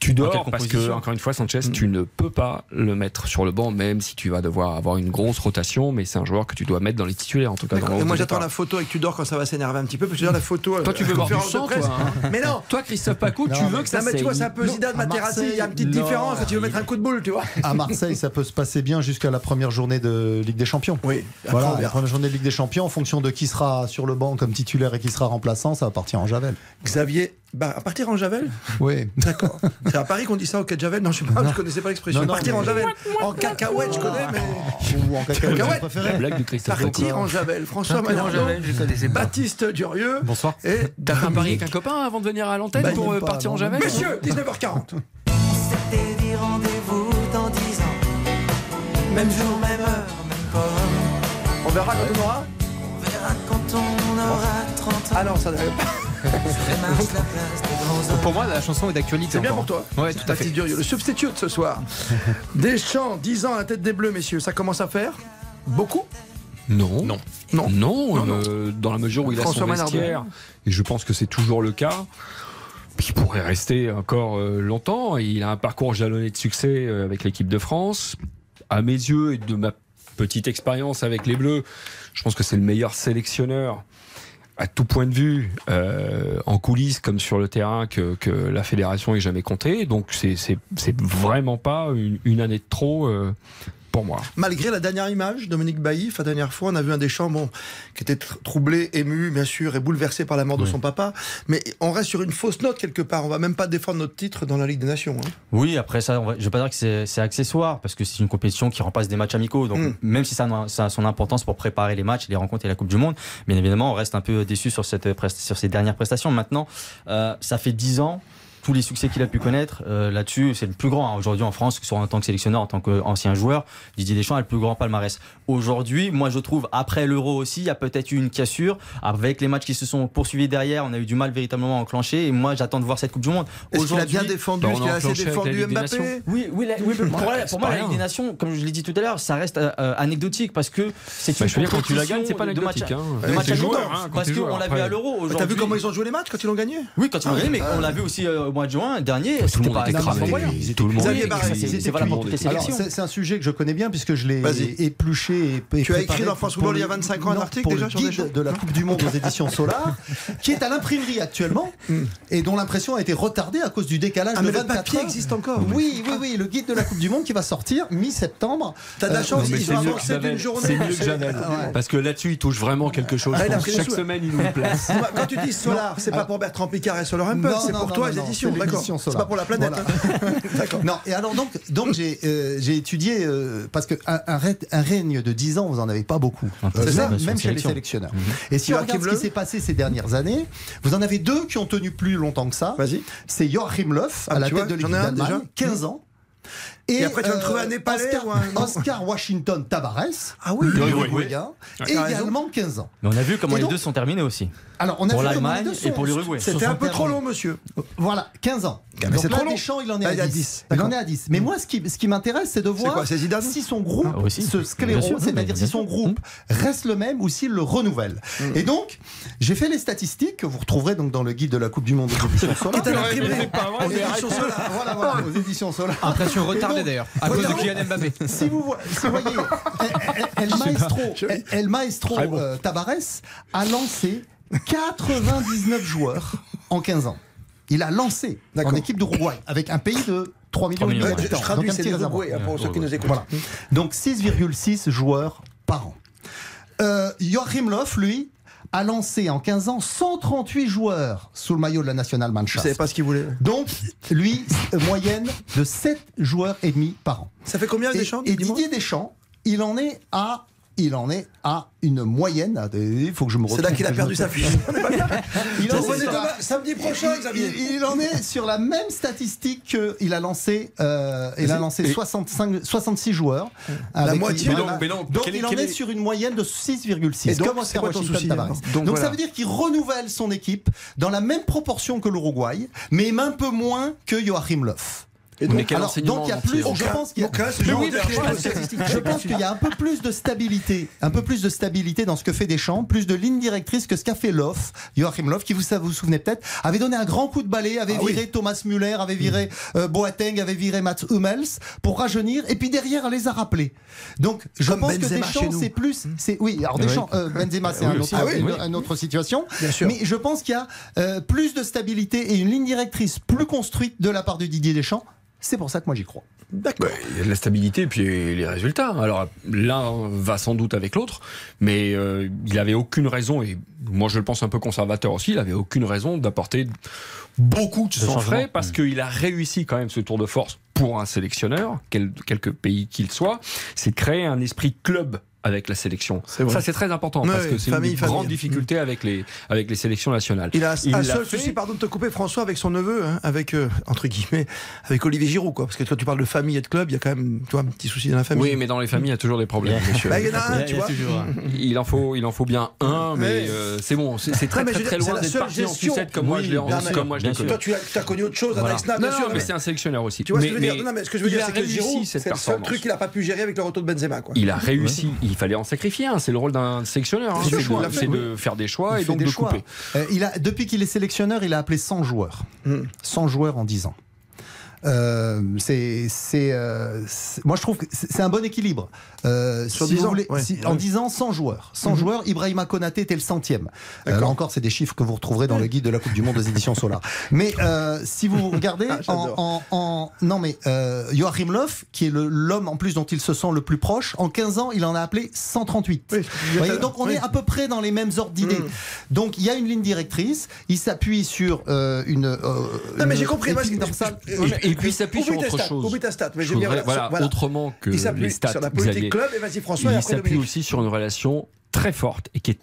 Quelle Tudor, parce que encore une fois, Sanchez, tu ne peux pas le mettre sur le banc, même si tu vas devoir avoir une grosse rotation, mais c'est un joueur que tu dois mettre dans les titulaires, en tout cas. Dans moi, j'attends la photo avec Tudor quand ça va s'énerver un petit peu. Parce que la photo. Toi, tu euh, veux voir du sang, presse. toi, hein. Mais non Toi, Christophe Paco, tu veux que ça mais tu vois, c'est un saigne. peu Zidane, à Materazzi, il y a une petite différence. Tu veux mettre un coup de boule, tu vois. À Marseille, ça peut se passer bien jusqu'à la première journée de Ligue des Champions. Oui, Voilà, la première journée de Ligue des Champions, en fonction de qui sera sur le banc comme titulaire et qui sera remplaçant, ça va partir en javel. Xavier, Bah, à partir en Javel Oui. D'accord. C'est à Paris qu'on dit ça au quai de Javel Non, je sais pas, je connaissais pas l'expression. Non, non, Partir en Javel. En cacahuète, je connais, mais. Ou en cacahuète, préférez La blague de Christophe Partir en Javel. François Partir en Manardon, Javel, je connaissais pas. Baptiste Durieux. Bonsoir. Et T'as fait un pari avec un copain avant de venir à l'antenne Bah, pour euh, pas, partir en. Javel Messieurs, 19h40. C'était dit rendez-vous dans 10 ans. Même jour, même heure, même pomme. On verra quand on aura. On verra quand on aura 30 ans. Ah non, ça n'avait pas. Pour moi, la chanson est d'actualité. C'est bien pour toi. Ouais, tout à fait. Durieux, le substitut de ce soir. Deschamps, 10 ans à la tête des Bleus, messieurs. Ça commence à faire Beaucoup? Non. Non. Non. Non, euh, dans la mesure où il a François son Manardon. vestiaire, et je pense que c'est toujours le cas, il pourrait rester encore euh, longtemps. Il a un parcours jalonné de succès euh, avec l'équipe de France. À mes yeux et de ma petite expérience avec les Bleus, je pense que c'est le meilleur sélectionneur à tout point de vue, euh, en coulisses comme sur le terrain, que, la fédération ait jamais compté. Donc c'est vraiment pas une, une année de trop euh, pour moi. Malgré la dernière image, Dominique Baïf, la dernière fois, on a vu un Deschamps bon, qui était tr- troublé, ému, bien sûr, et bouleversé par la mort de son papa. Mais on reste sur une fausse note quelque part. On va même pas défendre notre titre dans la Ligue des Nations. hein. Oui, après ça, va- je vais pas dire que c'est accessoire parce que c'est une compétition qui remplace des matchs amicaux. Donc Mm. même si ça, a- ça a son importance pour préparer les matchs, les rencontres et la Coupe du Monde, bien évidemment, on reste un peu déçu sur cette sur ces dernières prestations. Maintenant, euh, ça fait 10 ans. Tous les succès qu'il a pu connaître euh, là-dessus, c'est le plus grand hein, aujourd'hui en France, que ce soit en tant que sélectionneur, en tant qu'ancien joueur. Didier Deschamps a le plus grand palmarès. Aujourd'hui, moi je trouve, après l'Euro aussi, il y a peut-être eu une cassure. Avec les matchs qui se sont poursuivis derrière, on a eu du mal véritablement à enclencher. Et moi j'attends de voir cette Coupe du Monde. Est-ce qu'il a bien Aujourd'hui- défendu Est-ce qu'il a assez défendu Mbappé oui, oui, la- oui, pour, c'est pour moi, la Ligue des Nations, comme je l'ai dit tout à l'heure, ça reste euh, euh, anecdotique parce que c'est Bah, une je veux dire, quand tu la gagnes, c'est pas de match- anecdotique, hein. de match à joueur, hein, quand parce qu'on l'a vu à l'Euro. T'as vu aujourd'hui. comment ils ont joué les matchs quand ils l'ont gagné? Oui, quand ils l'ont gagné, mais on l'a vu aussi euh, au mois de juin dernier. Tout le monde pas était cramé. Tout le monde c'est- valable pour toutes les sélections. un sujet que je connais bien puisque je l'ai épluché et, Tu as écrit dans France Football il y a 25 ans un article déjà sur guide de la Coupe du Monde aux éditions Solar, qui est à l'imprimerie actuellement et dont l'impression a été retardée à cause du décalage Ah, de mais le 24 papier heures. existe encore. Oui, oui, oui, le guide de la Coupe du Monde qui va sortir mi-septembre. T'as de la Euh, chance, ils ont avancé d'une journée. C'est mieux que Javel. Ouais. Parce que là-dessus, il touche vraiment quelque chose. Ah, Chaque semaine, il nous place. Quand tu dis Solar, c'est pas pour Bertrand Picard et Solar Non, c'est pour toi les éditions, c'est d'accord. pas pour la planète. Voilà. hein. D'accord. Non, et alors donc, donc j'ai euh, j'ai étudié, euh, parce qu'un un, rè- un règne de 10 ans, vous en avez pas beaucoup. C'est Euh, ça, même chez les sélection. sélectionneurs. Mhm. Et si on Joachim regarde ce qui s'est passé ces dernières années, vous en avez deux qui ont tenu plus longtemps que ça. Vas-y. C'est Joachim Löw, Ah, à la tu tête vois, de l'équipe d'Allemagne, déjà. 15 ans. Et après, tu vas me trouver un Népalais Oscar, ou un- Oscar Washington Tabares, Ah oui, oui, raison. également 15 ans. Mais on a vu comment Et les donc- deux sont terminés aussi. Alors, on a Pour l'Allemagne et pour l'Uruguay. C'était un peu trop long, monsieur. Voilà, 15 ans. mais Donc c'est là, trop long. Deschamps, il en est Ah, à est à 10. 10, Il en est à 10. Mais moi, ce qui, ce qui m'intéresse, c'est de voir quoi, si son groupe Ah, aussi. se sclérose, c'est-à-dire si son groupe reste le même ou s'il le renouvelle. Mm. Et donc, j'ai fait les statistiques que vous retrouverez donc dans le guide de la Coupe du Monde aux éditions Solar. Qui est à l'imprimerie. pas vrai, Aux éditions Solar. Voilà, voilà, aux éditions Solar. Impression Et retardée d'ailleurs, à cause de Kylian Mbappé. si vous, voyez, El, Maestro, bon. euh, Tabares a lancé 99 joueurs en 15 ans. Il a lancé en équipe d'Uruguay avec un pays de 3 millions et demi millions, Ouais, je, d'habitants. je traduis, Donc un c'est petit réservoir. l'Uruguay, hein, pour ceux qui nous écoutent. Voilà. Donc 6,6 joueurs par an. Euh, Joachim Löw, lui, a lancé en 15 ans 138 joueurs sous le maillot de la National Je Mannschaft. savais pas ce qu'il voulait. Donc, lui, euh, moyenne de 7 joueurs et demi par an. Ça fait combien Et, Deschamps et dis-moi Didier Deschamps, il en est à il en est à une moyenne. Il faut que je me C'est là qu'il a perdu sa fiche. Il en, est la- demain, samedi prochain, Xavier. il, il en est sur la même statistique qu'il a lancé. euh, il a lancé 65, 66 joueurs. avec- moitié. il- Mais voilà. donc- mais donc, Donc quel est- il en quel est est- sur une moyenne de 6,6. Et donc, comme c'est Oscar quoi ton Washington souci, Tavares. alors Donc, Donc, ça veut dire qu'il renouvelle son équipe dans la même proportion que l'Uruguay, mais un peu moins que Joachim Löw. Et donc, Alors, il y a plus, je pense qu'il y a, oui, je pense- qu'il y un peu plus de stabilité, un peu plus de stabilité dans ce que fait Deschamps, plus de ligne directrice que ce qu'a fait Loff, Joachim Loff, qui vous ça vous vous souvenez peut-être, avait donné un grand coup de balai, avait Ah oui. viré Thomas Müller, avait viré euh, Boateng, avait viré Mats Hummels pour rajeunir, et puis derrière elle les a rappelés. Donc je Comme pense Benzema que Deschamps c'est plus, c'est oui, alors Deschamps, euh, Benzema c'est un autre- Ah oui, une, oui. une autre situation, Bien sûr. mais je pense qu'il y a euh, plus de stabilité et une ligne directrice plus construite de la part de Didier Deschamps. C'est pour ça que moi j'y crois. D'accord. Il y a de la stabilité et puis les résultats. Alors l'un va sans doute avec l'autre, mais euh, il avait aucune raison, et moi je le pense un peu conservateur aussi, il avait aucune raison d'apporter beaucoup de De sang frais parce qu'il a réussi quand même ce tour de force pour un sélectionneur, quel, quelque pays qu'il soit, c'est de créer un esprit club avec la sélection. Ça c'est très important parce que c'est une famille. grande difficulté avec les avec les sélections nationales. Il a un l'a seul fait. souci, pardon de te couper, François, avec son neveu, hein, avec, euh, entre guillemets, avec Olivier Giroud, quoi. Parce que toi, tu parles de famille et de club, il y a quand même, tu vois, un petit souci dans la famille. Oui, mais dans les familles, il y a toujours des problèmes. monsieur. Bah, il y en a un, tu vois. Il en faut, il en faut bien un, mais euh, c'est bon. C'est très, très, très loin la d'être parti en sucette comme moi Oui, je l'ai connu. Toi, tu as, connu autre chose, Nar, Non, bien non, sûr. mais c'est un sélectionneur aussi. Tu vois ce que je veux dire? mais Non, mais ce que je veux il dire, a c'est que Giroud, c'est le seul truc qu'il a pas pu gérer avec le retour de Benzema, quoi. Il a réussi, il fallait en sacrifier un, c'est le rôle d'un sélectionneur, hein. C'est de, de faire des choix Il et donc des de choix. couper. Euh, il a, depuis qu'il est sélectionneur, il a appelé 100 joueurs. Hmm. 100 joueurs en 10 ans. Euh, c'est, c'est, euh, c'est- moi je trouve que c'est un bon équilibre. Euh, Sur si 10 vous ans, voulez, ouais. si- Ouais. En 10 ans, 100 joueurs. 100 Mhm. joueurs, Ibrahima Konaté était le centième. Euh, là encore, c'est des chiffres que vous retrouverez dans le guide de la Coupe du Monde aux éditions Solar. Mais euh, si vous regardez, Ah, en, en- en- non mais euh, Joachim Löw, qui est le- l'homme en plus dont il se sent le plus proche, en 15 ans, il en a appelé 138. Oui, Vous voyez, donc on oui. est à peu près dans les mêmes ordres d'idées. Mm. Donc il y a une ligne directrice, il s'appuie sur euh, une. euh, Non, mais une j'ai compris. moi, je- je- et puis il s'appuie sur autre chose. Oublie ta stat, mais Je j'aime bien. voudrais, voilà, voilà. autrement que Il s'appuie les stats. sur la politique club, et vas-y, François, et il s'appuie aussi sur une relation très forte et qui est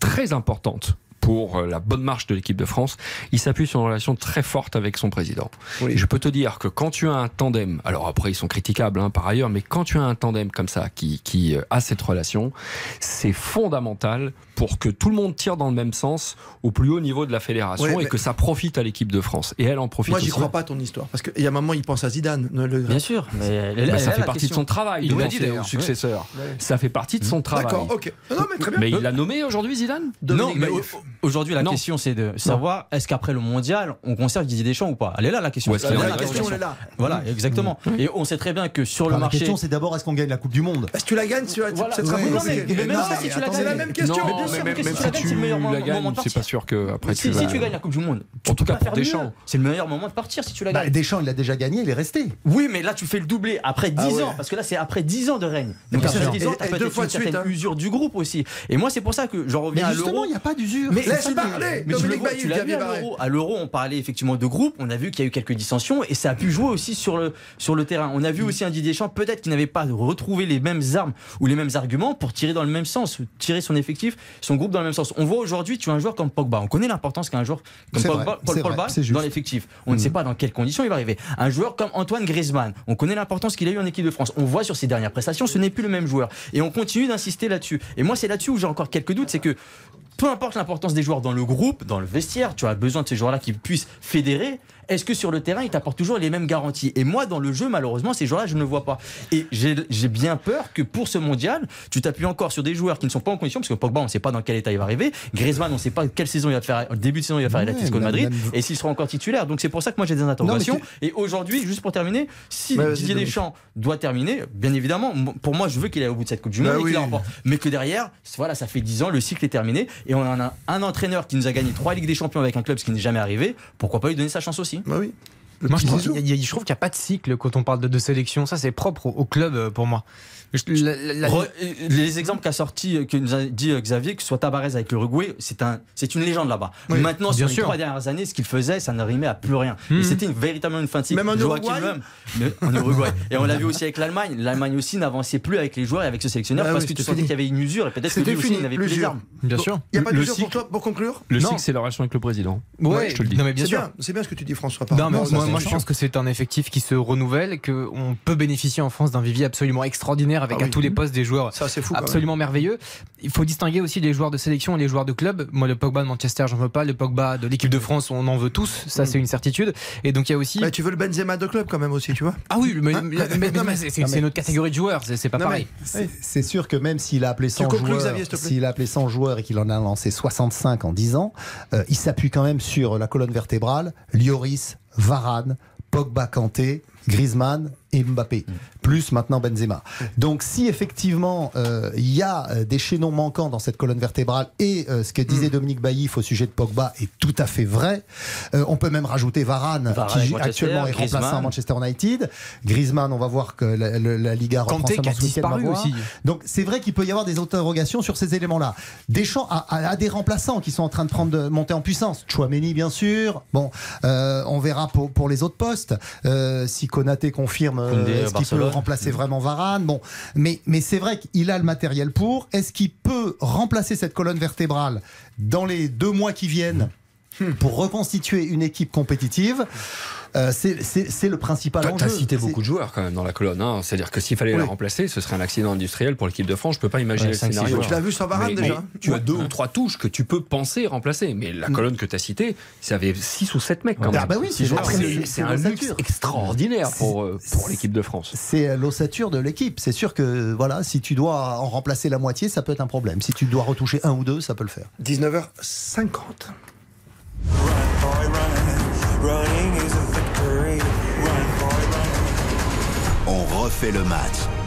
très importante pour euh, la bonne marche de l'équipe de France. Il s'appuie sur une relation très forte avec son président. Et je peux te dire que quand tu as un tandem, alors après ils sont critiquables hein, par ailleurs, mais quand tu as un tandem comme ça qui, qui euh, a cette relation, c'est fondamental pour que tout le monde tire dans le même sens au plus haut niveau de la fédération Ouais, et mais- que ça profite à l'équipe de France. Et elle en profite Moi, j'y crois pas à ton histoire. Parce qu'il y a un moment, il pense à Zidane. le- Bien sûr, mais elle- Bah, elle- ça elle, fait partie de son travail. Il l'a dit, d'ailleurs. au successeur. Ouais. Ça fait partie de son travail. D'accord, ok. Non, mais très bien. Mais il l'a nommé aujourd'hui, Zidane? Non, mais aujourd'hui, la Non. question, c'est de savoir est-ce qu'après le mondial, on conserve Didier Deschamps ou pas? Elle est là, la question. Est là, La la question, elle est là. Voilà, exactement. Et on sait très bien que sur le Alors, la marché. question, c'est d'abord est-ce qu'on gagne la Coupe du Monde? Bah, Si tu la gagnes, tu Voilà. Ouais, non, mais- mais même Non, si tu la gagnes- la même question. Non, bien sûr, mais même, si gagnes, tu c'est le meilleur moment- la gagnes, de c'est partir. pas sûr que après si, tu si tu gagnes la Coupe du Monde, En tout cas pour Deschamps. C'est le meilleur moment de partir si tu la Bah, gagnes. Deschamps, il a déjà gagné, il est resté. Oui, mais là tu fais le doublé après 10 Ah ans, parce que là c'est après 10 ans de règne. Donc Bien après sûr. 10 ans, Et- t'as et peut-être deux une fois de suite, hein. usure du groupe aussi. Et moi c'est pour ça que j'en reviens à justement, l'euro. il n'y a pas d'usure. Laisse parler, mais Dominique Bailly, à l'euro. À l'euro, on parlait effectivement de groupe. On a vu qu'il y a eu quelques dissensions et ça a pu jouer aussi sur le, sur le terrain. On a vu Mm. aussi un Didier Deschamps peut-être qu'il n'avait pas retrouvé les mêmes armes ou les mêmes arguments pour tirer dans le même sens, tirer son effectif, son groupe dans le même sens. On voit aujourd'hui, tu as un joueur comme Pogba. On connaît l'importance qu'a un joueur comme Pogba, Paul Pogba dans l'effectif. On ne sait pas dans quelles conditions il va arriver. Un joueur comme Antoine Griezmann, on connaît l'importance qu'il a eu en équipe de France. On voit sur ses dernières prestations, ce n'est plus le même joueur. Et on continue d'insister là-dessus. Et moi, c'est là-dessus où j'ai encore quelques doutes, c'est que peu importe l'importance des joueurs dans le groupe, dans le vestiaire, tu as besoin de ces joueurs-là qui puissent fédérer. Est-ce que sur le terrain, ils t'apportent toujours les mêmes garanties? Et moi, dans le jeu, malheureusement, ces joueurs-là, je ne le vois pas. Et j'ai bien peur que pour ce mondial, tu t'appuies encore sur des joueurs qui ne sont pas en condition, parce que Pogba, on ne sait pas dans quel état il va arriver. Griezmann, on ne sait pas quelle saison il va faire, début de saison il va faire à Ouais, l'Atlético de Madrid, même- et s'il sera encore titulaire. Donc c'est pour ça que moi j'ai des interrogations. tu- Et aujourd'hui, juste pour terminer, si vas-y, Didier. Deschamps doit terminer, bien évidemment, pour moi, je veux qu'il aille au bout de cette Coupe du Monde Bah et qu'il oui. Mais que derrière, voilà, ça fait 10 ans, le cycle est terminé, et on a un, un entraîneur qui nous a gagné trois Ligues des Champions avec un club, ce qui n'est jamais arrivé. Pourquoi pas lui donner sa chance aussi? Bah oui. Moi, je trouve qu'il y a- je trouve qu'il n'y a pas de cycle quand on parle de, de sélection. Ça, c'est propre au, au club euh, pour moi. Je- la- la- la- Re- les exemples qu'a sorti, euh, que nous a dit euh, Xavier, que ce soit Tabarez avec l'Uruguay, c'est un, c'est une légende là-bas. Oui, Maintenant, bien sur les sûr. trois dernières années, ce qu'il faisait, ça ne rimait à plus rien. Et c'était une- véritablement une fin de cycle. Même en Uruguay mais en Uruguay. Et on l'a vu aussi avec l'Allemagne. L'Allemagne aussi n'avançait plus avec les joueurs et avec ce sélectionneur Ah parce oui, que tu sentais qu'il y avait une usure et peut-être que lui aussi fini, il n'avait plus les armes. bien sûr. Il n'y a pas Le d'usure pour cycle- toi, pour conclure Le Non. cycle, c'est la relation avec le président. Ouais, je te le dis. Non, mais bien C'est sûr. bien, c'est bien ce que tu dis, François. Non, mais. Moi, je pense que c'est un effectif qui se renouvelle, qu'on peut bénéficier en France d'un vivier absolument extraordinaire avec Ah à tous les postes des joueurs Ça, fou. absolument merveilleux. Il faut distinguer aussi les joueurs de sélection et les joueurs de club. Moi, le Pogba de Manchester, j'en veux pas. Le Pogba de l'équipe de France, on en veut tous. Ça, Mm. c'est une certitude. Et donc, il y a aussi. Bah, tu veux le Benzema de club quand même aussi, tu vois Ah oui, mais, Hein mais- mais- c'est- notre catégorie de joueurs, c'est pas Non, pareil. C'est sûr que même s'il a appelé 100 conclus, joueurs, s'il a appelé 100 joueurs et qu'il en a lancé 65 en 10 ans, euh, il s'appuie quand même sur la colonne vertébrale, Lloris, Varane, Pogba Kanté, Griezmann et Mbappé, plus maintenant Benzema. Donc si effectivement euh, il y a euh, des chaînons manquants dans cette colonne vertébrale et euh, ce que disait Dominique Baillif au sujet de Pogba est tout à fait vrai, euh, on peut même rajouter Varane, Varane qui actuellement est remplaçant à Manchester United. Griezmann, on va voir que la, la- la Liga reprend seulement ce week-end, aussi. Donc c'est vrai qu'il peut y avoir des interrogations sur ces éléments-là. Deschamps a, a- a des remplaçants qui sont en train de prendre de monter en puissance. Chouameni bien sûr. Bon, on verra pour, pour les autres postes. Si Konaté confirme, Koundé, est-ce qu'il peut remplacer vraiment Varane? Bon, mais mais c'est vrai qu'il a le matériel pour. Est-ce qu'il peut remplacer cette colonne vertébrale dans les deux mois qui viennent? Pour reconstituer une équipe compétitive Euh, c'est- le principal Toi, enjeu. T'as cité C'est- beaucoup de joueurs quand même dans la colonne. hein. C'est-à-dire que s'il fallait Oui. la remplacer, ce serait un accident industriel pour l'équipe de France. Je peux pas imaginer Ouais, le six scénario. Tu l'as vu sur Varane Mais- déjà mais Tu as deux ou trois touches que tu peux penser remplacer. Mais la colonne que tu as citée, ça avait 6 ou 7 mecs quand Ah même. bah oui, c'est- un luxe extraordinaire pour, euh, pour l'équipe de France. C'est l'ossature de l'équipe. C'est sûr que voilà, si tu dois en remplacer la moitié, ça peut être un problème. Si tu dois retoucher un ou deux, ça peut le faire. 19h50. On refait le match.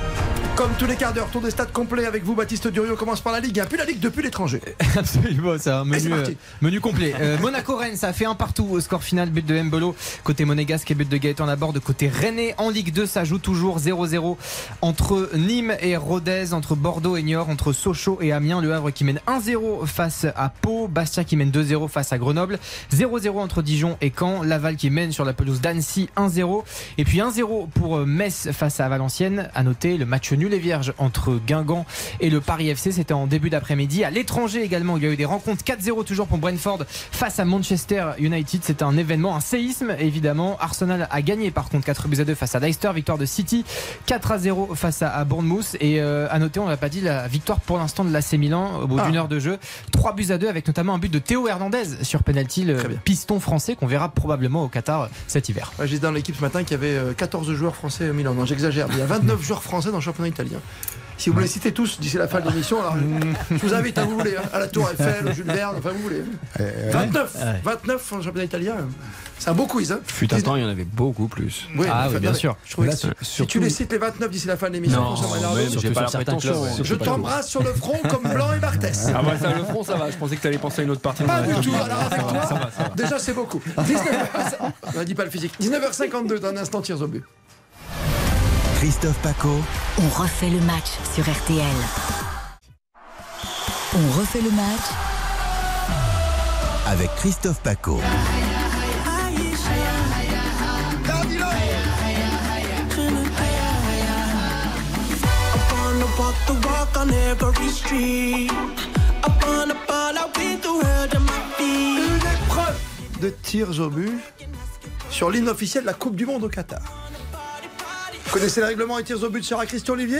Comme tous les quarts d'heure, tour des stades complet avec vous, Baptiste Durieux. On commence par la Ligue 1, puis la Ligue depuis l'étranger. Absolument, c'est un menu, euh, menu complet. Euh, Monaco-Rennes, ça a fait un partout au score final, but de Mbolo côté monégasque et but de Gaëtan Laborde côté Rennais. En Ligue 2, ça joue toujours 0-0 entre Nîmes et Rodez, entre Bordeaux et Niort, entre Sochaux et Amiens. Le Havre qui mène 1-0 face à Pau, Bastia qui mène 2-0 face à Grenoble, 0-0 entre Dijon et Caen, Laval qui mène sur la pelouse d'Annecy 1-0 et puis 1-0 pour euh, Metz face à Valenciennes. À noter le match nul et vierge entre Guingamp et le Paris FC, c'était en début d'après-midi. À l'étranger également, il y a eu des rencontres 4-0 toujours pour Brentford face à Manchester United. C'était un événement, un séisme évidemment. Arsenal a gagné par contre 4 buts à 2 face à Leicester, victoire de City 4 à 0 face à, Bournemouth et euh, à noter, on n'a pas dit la victoire pour l'instant de l'AC Milan au bout Ah. d'une heure de jeu, 3 buts à 2 avec notamment un but de Théo Hernandez sur penalty, le piston français qu'on verra probablement au Qatar euh, cet hiver. Ouais, J'ai dit dans l'équipe ce matin qu'il y avait euh, 14 joueurs français au Milan. Non, j'exagère. Il y a 29 joueurs français dans le championnat italien. Si vous me les citez tous d'ici la fin de l'émission, alors je vous invite à vous voulez, hein, à la Tour Eiffel, au Jules Verne, enfin vous voulez. 29 29 dans le championnat italien. C'est un beau quiz. Hein. Fut un temps, il y en avait beaucoup plus. Oui, Ah oui, bien sûr. Je trouvais Là, que sur- si tu les cites les 29 d'ici la fin de l'émission, je t'embrasse sur le front comme Blanc et Barthès. Ah bah ça, le front, ça va. Je pensais que tu allais penser à une autre partie. de Pas du tout, alors avec toi, déjà c'est beaucoup. 19h... On dit pas le physique. 19h52 dans un instant, tirs au but. Christophe Paco. On refait le match sur RTL. On refait le match Avec Christophe Paco. Upon the walk, the walk on every street. Upon the ball, I win the world on my feet. Une épreuve de tirs au but sur l'hymne officiel de la Coupe du Monde au Qatar. Vous connaissez le règlement des tirs au but sur Christian Olivier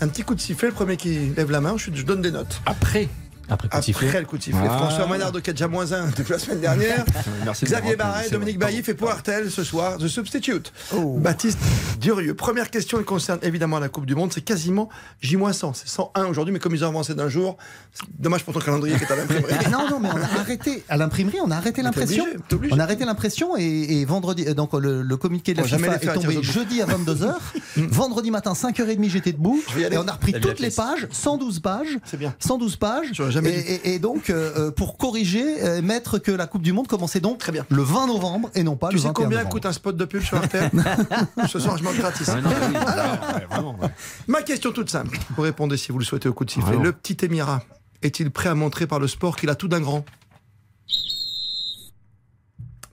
Un petit coup de sifflet, le premier qui lève la main, je donne des notes. Après. Après, coup de Après sifflet. le coup de sifflet. Ah. François Maynard de déjà moins 1 depuis la semaine dernière. Merci Xavier Barret, Dominique. Bailly fait pour Artel ce soir, The Substitute. Baptiste Durieux. Première question, elle concerne évidemment la Coupe du Monde. C'est quasiment J-100. C'est 101 aujourd'hui, mais comme ils ont avancé d'un jour, c'est dommage pour ton calendrier qui est à l'imprimerie. non, non, mais on a arrêté à l'imprimerie, on a arrêté l'impression. On a arrêté l'impression et, et vendredi, euh, donc le, le communiqué de la FIFA est tombé jeudi à 22h. vendredi matin, 5h30, j'étais debout. Et on a repris toutes les pages, 112 pages. C'est bien. 112 pages. Jamais et, dû. et- et donc, euh, euh, pour corriger, euh, mettre que la Coupe du Monde commençait donc Très bien. le 20 novembre et non pas Tu le sais 21 combien novembre. coûte un spot de pub sur Artel Ce soir, je m'en gratis. Ah non, oui, ouais, vraiment, ouais. Ma question toute simple. Vous répondez si vous le souhaitez au coup de sifflet. Vraiment. Le petit Émirat est-il prêt à montrer par le sport qu'il a tout d'un grand?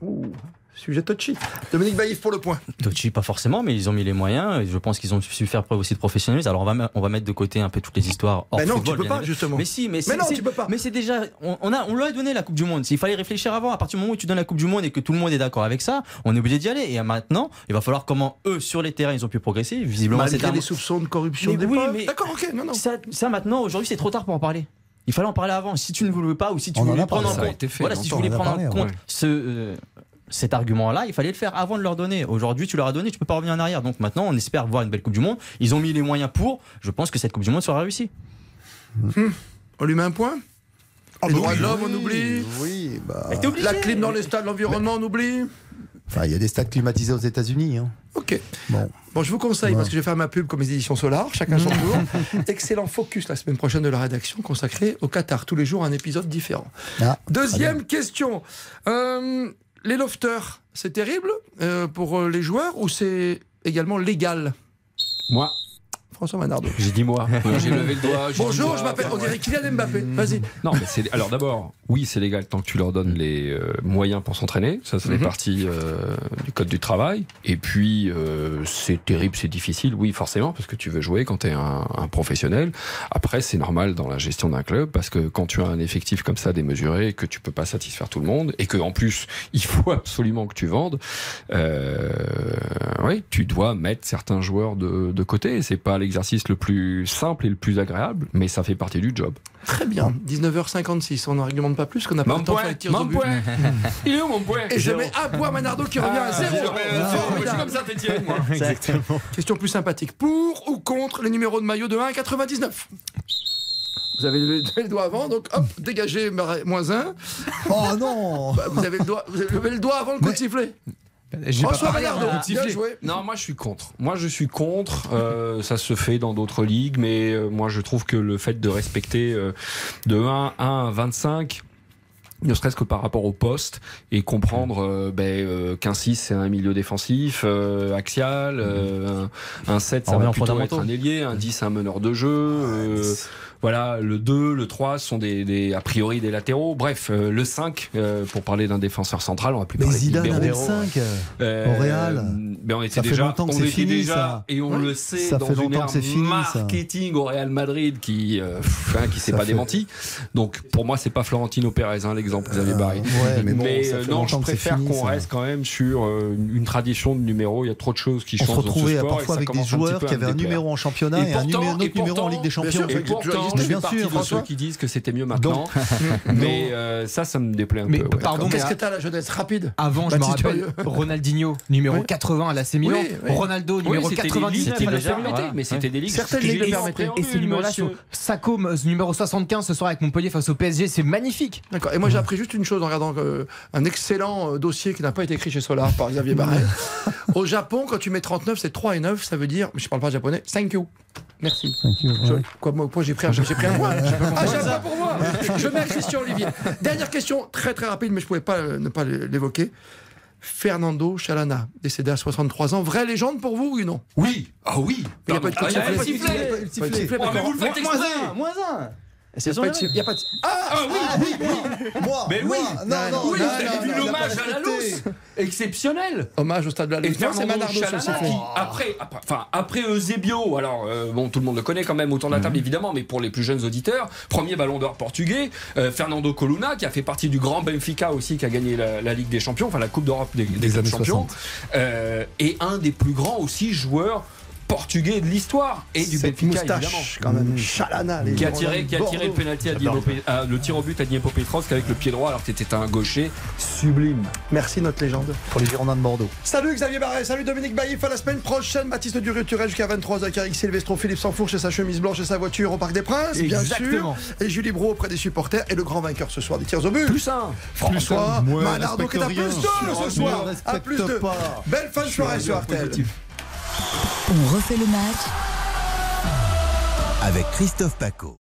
Ouh, sujet touchy. Dominique Baïf pour le point. Tochi, pas forcément, mais ils ont mis les moyens. Je pense qu'ils ont su faire preuve aussi de professionnalisme. Alors on va, on va mettre de côté un peu toutes les histoires hors Mais non, football, tu peux pas, justement. Mais si, mais, Mais c'est- non, tu peux pas. Mais c'est déjà, on, on a, on lui a donné la Coupe du Monde. S'il fallait réfléchir avant, à partir du moment où tu donnes la Coupe du Monde et que tout le monde est d'accord avec ça, on est obligé d'y aller. Et maintenant, il va falloir comment eux sur les terrains ils ont pu progresser. Visiblement, c'est un- les soupçons de corruption Mais des oui, mais- D'accord, ok, non, non. ça, ça maintenant, aujourd'hui, c'est trop tard pour en parler. Il fallait en parler avant. Si tu ne voulais pas ou si tu On voulais prendre en compte, fait voilà, si tu voulais prendre parlé, en compte ouais. ce, euh, cet argument-là, il fallait le faire avant de leur donner. Aujourd'hui, tu leur as donné, tu peux pas revenir en arrière. Donc maintenant, on espère voir une belle Coupe du Monde. Ils ont mis les moyens pour. Je pense que cette Coupe du Monde sera réussie. On lui met un point? Ah Les bah droits oui, de l'homme, on oui, oublie. Oui, bah. La clim dans les stades, l'environnement, on oublie. Enfin, il y a des stades climatisés aux États-Unis. hein. Ok. Bon. Bon, je vous conseille, Ouais. parce que je vais faire ma pub comme les éditions Solar, chacun son tour. Excellent focus la semaine prochaine de la rédaction consacré au Qatar. Tous les jours, un épisode différent. Ah, Deuxième question. Euh, les lofters, c'est terrible euh, pour euh, les joueurs ou c'est également légal? Moi, François Manardo. j'ai dit moi. J'ai levé le doigt. j'ai dit Bonjour, je m'appelle, on dirait Kylian Mbappé. Vas-y. Non, mais c'est alors d'abord, oui, c'est légal tant que tu leur donnes les euh, moyens pour s'entraîner. Ça, ça fait Mhm. partie euh, du code du travail. Et puis, euh, c'est terrible, c'est difficile, oui, forcément, parce que tu veux jouer quand tu es un, un professionnel. Après, c'est normal dans la gestion d'un club, parce que quand tu as un effectif comme ça démesuré, que tu peux pas satisfaire tout le monde, et que en plus, il faut absolument que tu vendes, euh, oui, tu dois mettre certains joueurs de, de côté. C'est pas l'exercice le plus simple et le plus agréable, mais ça fait partie du job. Très bien. 19h56. On n'en réglemente pas plus, qu'on n'a pas le temps faire les tirs mon au but. point. Il est où mon point? Et je mets à bois Manardo qui revient à Ah, zéro. zéro. Je suis comme ça, Tétienne, moi. Exactement. Question plus sympathique. Pour ou contre les numéros de maillot de 1 à 99 Vous avez levé le doigt avant, donc hop, dégagez moins 1. Oh non vous, avez le doigt, vous avez levé le doigt avant le coup de sifflet. J'ai pas François de bien joué. Non, moi je suis contre. Moi je suis contre. Euh, ça se fait dans d'autres ligues, mais euh, moi je trouve que le fait de respecter euh, de 1, 1 à 25 ne serait-ce que par rapport au poste et comprendre euh, ben, euh, qu'un 6 c'est un milieu défensif euh, axial, euh, un, un 7 ça va plutôt être un ailier, un 10 un meneur de jeu. Euh, voilà, le 2, le 3 sont des, des a priori des latéraux. Bref, euh, le 5, euh, pour parler d'un défenseur central, on va plus Mais parler de Zidane avait le libéraux. 5 Euh, au Real. ben on était Ça fait déjà, longtemps que on c'est était fini, déjà, ça. et on Ouais. le sait Ça dans fait une longtemps ère fini, ça. marketing au Real Madrid qui, euh, pff, hein, qui s'est Ça pas fait- démenti. Donc pour moi c'est pas Florentino Pérez hein, l'exemple que vous avez barré. ouais, mais bon, ça euh, non, je préfère qu'on ça. reste quand même sur euh, une, tradition de numéro. Il y a trop de choses qui On changent. se dans ce retrouvait sport, parfois ça avec des joueurs qui avaient un numéro en championnat et, un, numéro, en Ligue des Champions. Je Mais bien partie sûr, de ceux François. qui disent que c'était mieux maintenant. mais euh, ça, ça me déplaît un Mais peu. ouais. pardon, mais Qu'est-ce que t'as la jeunesse rapide Avant, je me rappelle. Ronaldinho, numéro Oui. 80 à l'AC Milan. Oui, oui. Ronaldo, numéro c'était des 99 ligues à permettaient, mais c'était des ligues Certaines ligues le. Et ces numéros-là sont Sacco, numéro 75 ce soir avec Montpellier face au PSG, c'est magnifique. D'accord. Et moi j'ai appris juste une chose en regardant euh, un excellent euh, dossier qui n'a pas été écrit chez Solar par Xavier Barret. Au Japon, quand tu mets 39, c'est 3 et 9, ça veut dire, je parle pas japonais, thank you. Merci. Je- quoi, moi, j'ai pris, un- j'ai pris un point. Ah, j'ai un point pour moi. Je mets à Christian Olivier. Dernière question, très très rapide, mais je pouvais pas euh, ne pas l'évoquer. Fernando Chalana, décédé à 63 ans, vraie légende pour vous ou non? Oui, ah oui. Il n'y a pas Ah, de sifflet. de Oh, vous le faites exprès. Moins un Il n'y a pas de a pas Ah, Ah oui, oui, oui. Moi, Mais moi, oui. non, non, Oui, non, vous avez vu l'hommage à la lousse Exceptionnel Hommage au stade de la. Non, c'est Manardo sur qui, après, après- enfin, après Eusebio, alors euh, bon, tout le monde le connaît quand même autour de la Mhm. table évidemment, mais pour les plus jeunes auditeurs, premier ballon d'or portugais, euh, Fernando Coluna qui a fait partie du grand Benfica aussi, qui a gagné la, la Ligue des Champions, enfin la Coupe d'Europe des, champions, 60. euh, et un des plus grands aussi joueurs portugais de l'histoire et du Cette Benfica évidemment. moustache, quand même. Chalana, les Qui a gens tiré, qui a tiré le penalty à Dniepo, à- le tir au but à Dniepo Petrovsk avec le pied droit alors que t'étais un gaucher sublime. Merci, notre légende. Pour les Girondins de Bordeaux. Salut Xavier Barret, salut Dominique Baïf. À la semaine prochaine, Baptiste Durieux-Turel jusqu'à 23h. Eric Silvestro, Philippe Sanfour chez sa chemise blanche et sa voiture au Parc des Princes, bien Exactement. sûr. Et Julie Bro auprès des supporters. Et le grand vainqueur ce soir des tirs au but. Plus un. François Manardo qui est à plus rien. 2 ce soir. À plus respecte 2. pas. Belle fin de soirée sur RTL. On refait le match Avec Christophe Paco.